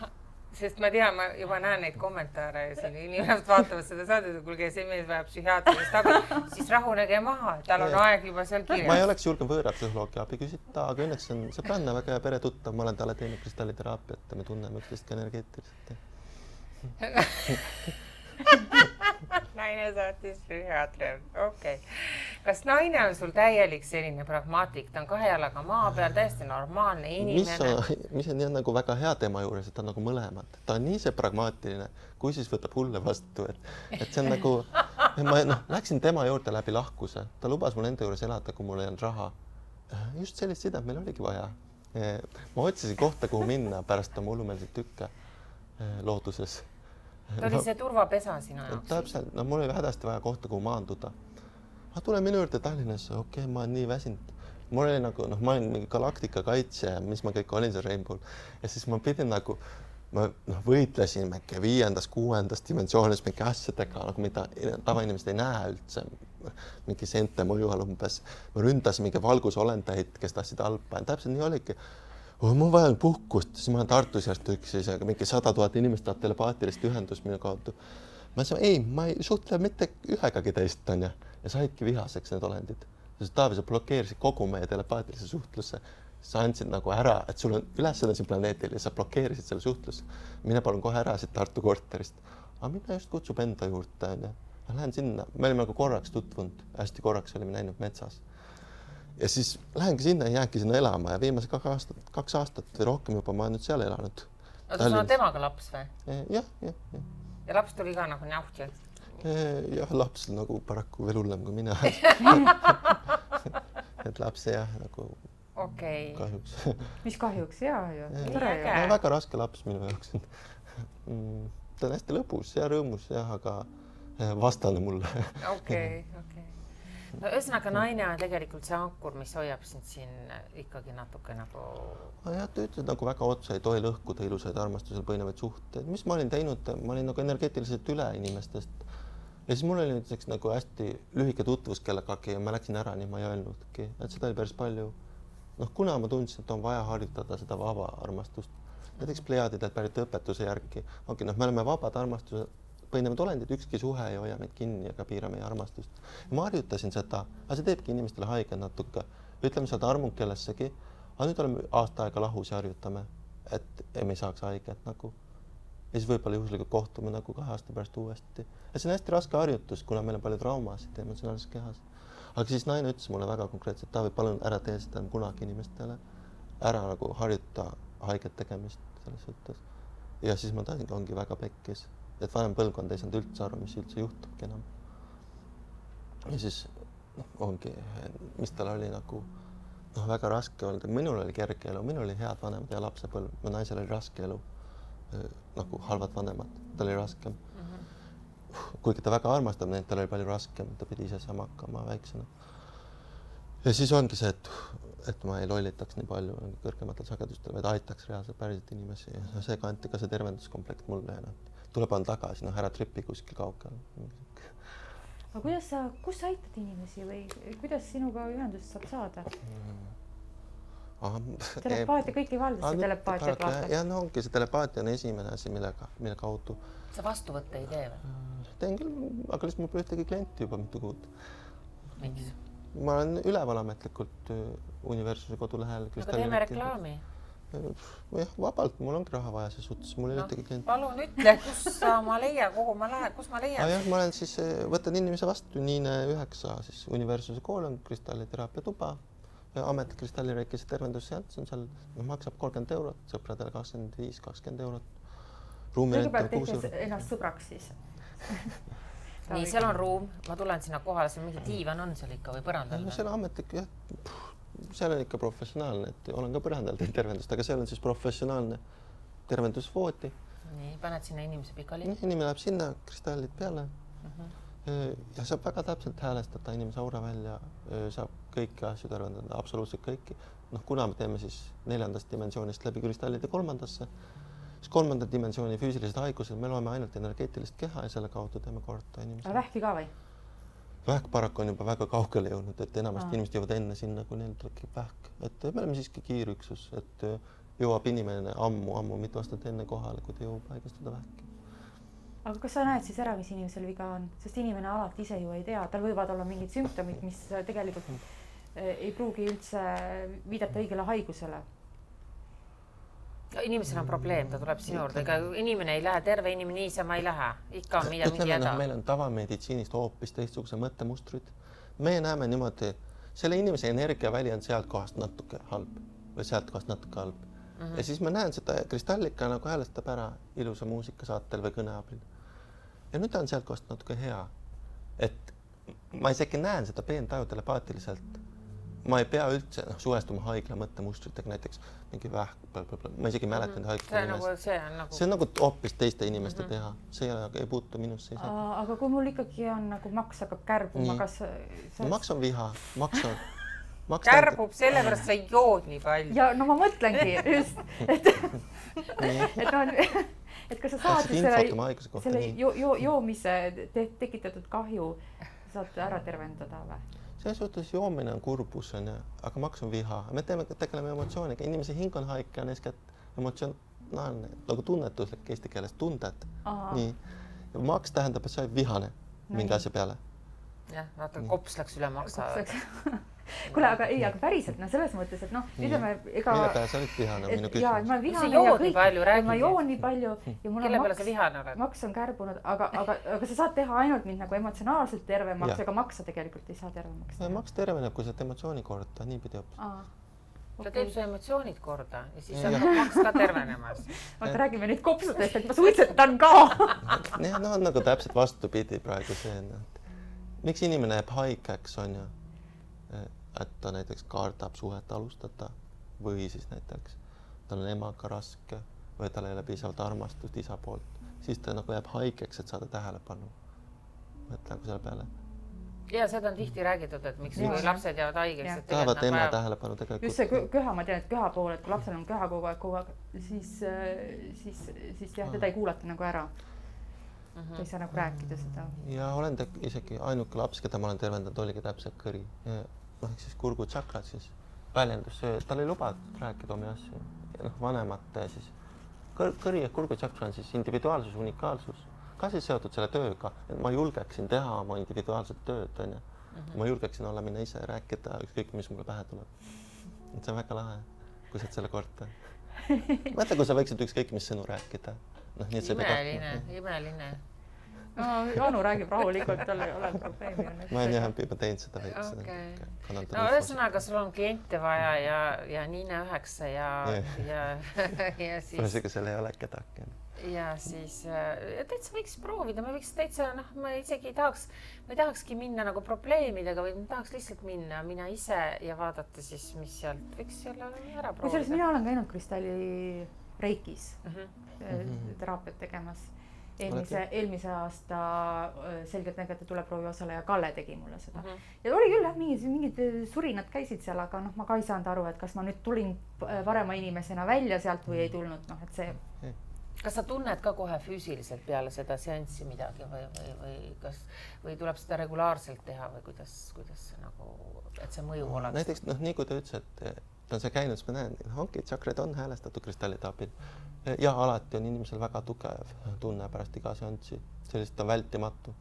sest ma tean, ma juba näen neid kommentaare ja siin inimesed vaatavad seda saadet, et kuulge, see mees vajab psühhiaatrilist abi, siis rahunege maha, tal on aeg juba seal ma ei kirjas. oleks julgenud võõra psühholoogi abi küsida, aga õnneks on sõbranna väga hea peretuttav, ma olen talle teinud kristalliteraapiat ja me tunneme üksteist ka energeetiliselt. [LAUGHS] naine saatis psühhiaatri, okei okay.. kas naine on sul täielik selline pragmaatik, ta on kahe jalaga maa peal, täiesti normaalne inimene mis on jah nagu väga hea tema juures, et ta on nagu mõlemad, ta on nii see pragmaatiline, kui siis võtab hulle vastu, et, et see on nagu, ma noh, läksin tema juurde läbi lahkuse, ta lubas mul enda juures elada, kui mul ei olnud raha. just sellist sidet meil oligi vaja. ma otsisin kohta, kuhu minna pärast oma hullumeelseid tükke eh, looduses. Ta oli see turvapesa sinu jaoks. täpselt, no mul oli hädasti vaja kohta, kuhu maanduda. aga tule minu juurde Tallinnasse, okei okay,, ma olen nii väsinud. mul oli nagu noh, ma olin mingi galaktika kaitsja ja mis ma kõik olin seal Rainbow'l ja siis ma pidin nagu ma noh, võitlesin mingi viiendas, kuuendas dimensioonis mingi asjadega nagu mida tavainimesed ei näe üldse mingi seente mõju all umbes. ma ründasin mingi valgusolendeid, kes tahtsid halba täpselt nii oligi. Ma vajan puhkust, siis ma olen Tartus järjest üksi, siis mingi sada tuhat inimest tahab telepaatilist ühendust minu kaudu. ma ütlesin ei, ma ei suhtle mitte ühegagi teist onju ja saidki vihaseks need olendid, sest Taavi, sa blokeerisid kogu meie telepaatilise suhtluse sa andsid nagu ära, et sul on ülesanne siin planeedil ja sa blokeerisid selle suhtluse. mine palun kohe ära siit Tartu korterist. aga mina just kutsub enda juurde onju. Lähen sinna, me olime nagu korraks tutvunud, hästi korraks olime näinud metsas. Ja siis lähengi sinna ja jäängi sinna elama ja viimased kaks aastat, kaks aastat või rohkem juba ma olen nüüd seal elanud. oota, sul on temaga laps või? jah, jah, jah. ja laps tuli ka nagu nähti, jah, laps nagu paraku veel hullem kui mina. [LAUGHS] et laps jah, nagu okei okay.. kahjuks mis kahjuks ja, Nii tore ju. väga raske laps minu jaoks mm,. ta on hästi lõbus ja rõõmus jah, aga eh, vastane mulle. okei, okei. No ühesõnaga, naine on tegelikult see ankur, mis hoiab sind siin ikkagi natuke nagu jah, ta ütles nagu väga otse, ei tohi lõhkuda ilusaid armastusel põhinevaid suhteid, mis ma olin teinud, ma olin nagu energeetiliselt üle inimestest. ja siis mul oli näiteks nagu hästi lühike tutvus kellegagi ja ma läksin ära, nii ma ei öelnudki, et seda oli päris palju. noh, kuna ma tundsin, et on vaja harjutada seda vaba armastust, näiteks plejaadidelt pärit õpetuse järgi, ongi okay, noh, me oleme vabad armastuse põhinevad olendid, ükski suhe ei hoia meid kinni ega piira meie armastust. ma harjutasin seda, aga see teebki inimestele haiget natuke, ütleme, armunud kellessegi, aga nüüd oleme aasta aega lahus ja harjutame, et me ei saaks haiget nagu ja siis võib-olla juhuslikult kohtume nagu kahe aasta pärast uuesti. ja see on hästi raske harjutus, kuna meil on palju traumasid emotsionaalses kehas. aga siis naine ütles mulle väga konkreetselt, Taavi, palun ära tee seda kunagi inimestele, ära nagu harjuta haiget tegemist selles suhtes. ja siis ma teadsingi, ongi väga pekkis, et vanem põlvkond ei saanud üldse aru, mis üldse juhtubki enam. ja siis noh, ongi, mis tal oli nagu noh, väga raske olnud, minul oli kerge elu, minul oli head vanemad ja lapsepõlv, mu naisel oli raske elu nagu halvad vanemad, tal oli raskem mm. -hmm. kuigi ta väga armastab neid, tal oli palju raskem, ta pidi ise saama hakkama väiksena. ja siis ongi see, et, et ma ei lollitaks nii palju kõrgematel sagedustel, vaid aitaks reaalselt päriselt inimesi ja see kanti ka see tervenduskomplekt mulle noh, tuleb anda tagasi, noh, ära tripi kuskil kaugel. aga kuidas sa, kus sa aitad inimesi või kuidas sinuga ühendust saab saada mm.? telepaatia, kõik ei valda seda telepaatiat vaata. jah, no ongi see telepaatia on esimene asi, millega, mille kaudu. sa vastuvõtte ei tee või? teen küll, aga lihtsalt mul pole ühtegi klienti juba mitu kuud. miks? ma olen üleval ametlikult äh, Universumi kodulehel. aga teeme reklaami. Jah, vabalt, mul ongi raha vaja ses suhtes, mul ei ole no, ühtegi klienti. palun ütle, kus ma leian, kuhu ma lähen, kus ma leian? jah, ma olen siis, äh, võtan inimese vastu, Niine üheksa siis Universumi kool on kristalliteraapia tuba ametlik kristallireikise tervendusseanss on seal, noh, maksab kolmkümmend eurot, sõpradele kakskümmend viis, kakskümmend eurot. kõigepealt tehke ennast sõbraks siis nii, seal on ruum, ma tulen sinna kohale, seal mingi diivan on seal ikka või põrandal? no seal ametlik jah, seal on ikka professionaalne, et olen ka põrandal teinud tervendust, aga seal on siis professionaalne tervendusvoodi. nii, paned sinna inimese pikali? inimene läheb sinna, kristallid peale uh. Mhm. -huh ja saab väga täpselt häälestada inimese aura välja, saab kõiki asju tervendada, absoluutselt kõiki. noh, kuna me teeme siis neljandast dimensioonist läbi kristallide kolmandasse, siis kolmanda dimensiooni füüsilised haigused, me loeme ainult energeetilist keha ja selle kaudu teeme korda inimesele. vähki ka või? Vähk paraku on juba väga kaugele jõudnud, et enamasti inimesed jõuavad enne sinna, kui neil tekib vähk, et me oleme siiski kiirüksus, et jõuab inimene ammu-ammu mitu aastat enne kohale, kui ta jõuab haigestuda vähki. Aga kas sa näed siis ära, mis inimesel viga on, sest inimene alati ise ju ei tea, tal võivad olla mingid sümptomid, mis tegelikult eh, ei pruugi üldse viidata õigele haigusele. Inimesel on probleem, ta tuleb sinu juurde, ega inimene ei lähe, terve inimene niisama ei lähe, ikka on midagi, mingi häda. meil on tavameditsiinist hoopis teistsugused mõttemustrid. me näeme niimoodi, selle inimese energiaväli on sealt kohast natuke halb või sealt kohast natuke halb mm. -hmm. ja siis ma näen seda kristallika nagu häälestab ära ilusa muusika saatel või kõne abil ja nüüd ta on sealtkohast natuke hea. et ma isegi näen seda peentaju telepaatiliselt. Ma ei pea üldse noh, suhestuma haigla mõttemustritega, näiteks mingi vähk, ma isegi ei mäleta neid haigla nimesid. Nagu, see on nagu. see on nagu hoopis teiste inimeste mm -hmm. teha, see ei, ei puutu minusse ise. aga kui mul ikkagi on nagu maks hakkab kärbuma, kas sa... no, maks on viha, maks on [LAUGHS] Maks kärbub sellepärast, sa jood nii palju. ja no ma mõtlengi [LAUGHS] just, et [LAUGHS] et noh et kas sa saad siis selle, selle jo, jo, joomise te, tekitatud kahju saad ära tervendada või? Selles suhtes joomine on kurbus onju, aga maks on viha, me teeme, tegeleme emotsiooniga, inimese hing on haike, on eeskätt emotsionaalne nagu tunnetuslik eesti keeles, tunded. nii, maks tähendab, et sa oled vihane no, mingi asja peale. Jah, vaata kops läks üle maksa. [LAUGHS] Kuule, aga ei, aga päriselt noh, selles mõttes, et noh, ütleme ega. mille peale sa oled vihane, minu küsimus. jaa, ma vihane ja kõik, ma joon nii palju ja mul on maks, maks on kärbunud, aga, aga, aga sa saad teha ainult mind nagu emotsionaalselt tervemaks, ega maksa tegelikult ei saa tervemaks teha. maks terveneb, kui sa oled emotsiooni korda, niipidi hoopis ta teeb su emotsioonid korda ja siis on maks ka tervenemas. [LAUGHS] oota, räägime nüüd kopsudest, et ma suitsetan ka. [LAUGHS] Jah, no nagu täpselt vastupidi praegu see, et miks inimene jääb haigeks, on ju et ta näiteks kardab suhet alustada või siis näiteks tal on emaga raske või tal ei ole piisavalt armastust isa poolt, siis ta nagu jääb haigeks, et saada tähelepanu. mõtle nagu selle peale. ja seda on tihti räägitud, et miks ja, lapsed jäävad haigeks. tahavad ema vajab... tähelepanu tegelikult. just see köha, ma tean, et köha pool, et kui lapsel on köha kogu aeg, kogu aeg, siis, siis, siis jah, teda ei kuulata nagu ära ta ei saa nagu rääkida seda. ja olen isegi ainuke laps, keda ma olen tervendanud, oligi täpselt kõri. noh, ehk siis kurgutšakrad siis väljendus, tal ei lubatud rääkida omi asju. noh, vanemate siis kõr-, kõri ehk kurgutšakra on siis individuaalsus, unikaalsus, ka siis seotud selle tööga, et ma julgeksin teha oma individuaalset tööd, onju. ma julgeksin olla mina ise, rääkida ükskõik, mis mulle pähe tuleb. et see on väga lahe, kui sa oled selle korda. mõtle, kui sa võiksid ükskõik mis sõnu rääkida. noh, nii et sa ei pea imeline, imeline. no Anu räägib rahulikult, tal ei ole probleemi ma olen jah juba teinud seda Okei. okay.. no ühesõnaga, sul on kliente vaja ja, ja Niine üheksa ja ja, [LAUGHS] ja siis ühesõnaga, seal ei ole kedagi. ja siis äh, täitsa võiks proovida, ma võiks täitsa noh, ma isegi ei tahaks, ma ei tahakski minna nagu probleemidega, vaid ma tahaks lihtsalt minna mina ise ja vaadata siis, mis sealt võiks selle ära kusjuures proovida. mina olen käinud kristalli reikis Mhm. Mhm. teraapiat tegemas. eelmise, eelmise aasta öö, selgeltnägijate tuleproovi osaleja Kalle tegi mulle seda Mhm. ja oli küll jah, mingid, mingid öö, surinad käisid seal, aga noh, ma ka ei saanud aru, et kas ma nüüd tulin parema inimesena välja sealt või ei tulnud, noh et see kas sa tunned ka kohe füüsiliselt peale seda seanssi midagi või, või, või kas, või tuleb seda regulaarselt teha või kuidas, kuidas see nagu, et see mõju oleks? näiteks noh, nii kui ta ütles, et ta on seal käinud, siis ma näen, ongi tšakrid on häälestatud kristallide abil. ja alati on inimesel väga tugev tunne pärast iga seanssi, see lihtsalt on vältimatu.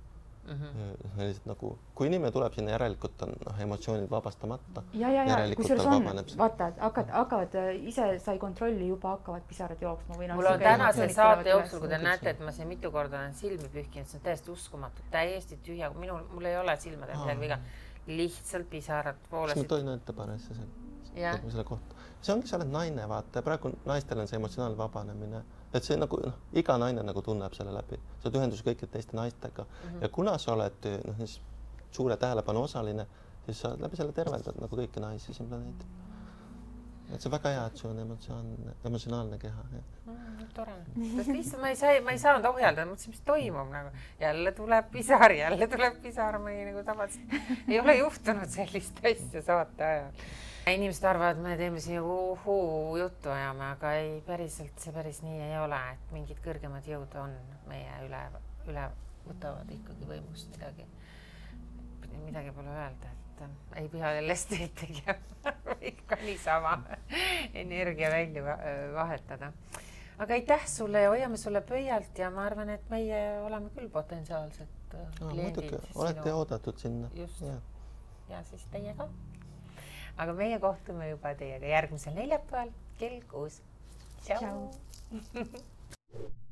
Mhm. lihtsalt nagu, kui inimene tuleb sinna, järelikult on noh, emotsioonid vabastamata. ja, ja, ja kusjuures on see. vaata, hakkad, hakkavad öö, ise sai kontrolli, juba hakkavad pisarad jooksma või noh. mul on tänase saate jooksul, kui te näete, et ma siin mitu korda olen silmi pühkinud, see on täiesti uskumatu, täiesti tühja, minul, mul ei ole silmadel midagi viga. lihtsalt pisarad kas ma voolasid. tohin öelda paari asja Jah. selle, selle kohta? see ongi, sa oled naine, vaata, praegu naistel on see emotsionaalne vabanemine, et see nagu noh, iga naine nagu tunneb selle läbi, sa oled ühenduses kõikide teiste naistega mm -hmm. ja kuna sa oled noh, siis suure tähelepanu osaline, siis sa läbi selle tervendad nagu kõiki naisi siin planeedil. et see on väga hea, et sul on emotsionaalne, emotsionaalne keha. Mm, tore, sest lihtsalt ma ei saa, ma ei saanud ohjeldada, mõtlesin, mis toimub nagu. jälle tuleb pisar, jälle tuleb pisar, ma ei nagu tavaliselt ei ole juhtunud sellist asja saate ajal. Inimesed arvavad, me teeme siin uhuu juttu ajame, aga ei, päriselt see päris nii ei ole, et mingid kõrgemad jõud on meie üle, üle võtavad ikkagi võimust midagi, midagi pole öelda, et äh, ei pea jälle esteet tegema, [LAUGHS] võib ka niisama energia välja va- vahetada aga aitäh sulle ja hoiame sulle pöialt ja ma arvan, et meie oleme küll potentsiaalsed äh, No, kliendid muidugi, olete oodatud sinna. Just. ja siis teie ka aga meie kohtume juba teiega järgmisel neljapäeval kell kuus. tšau, tšau. [LAUGHS]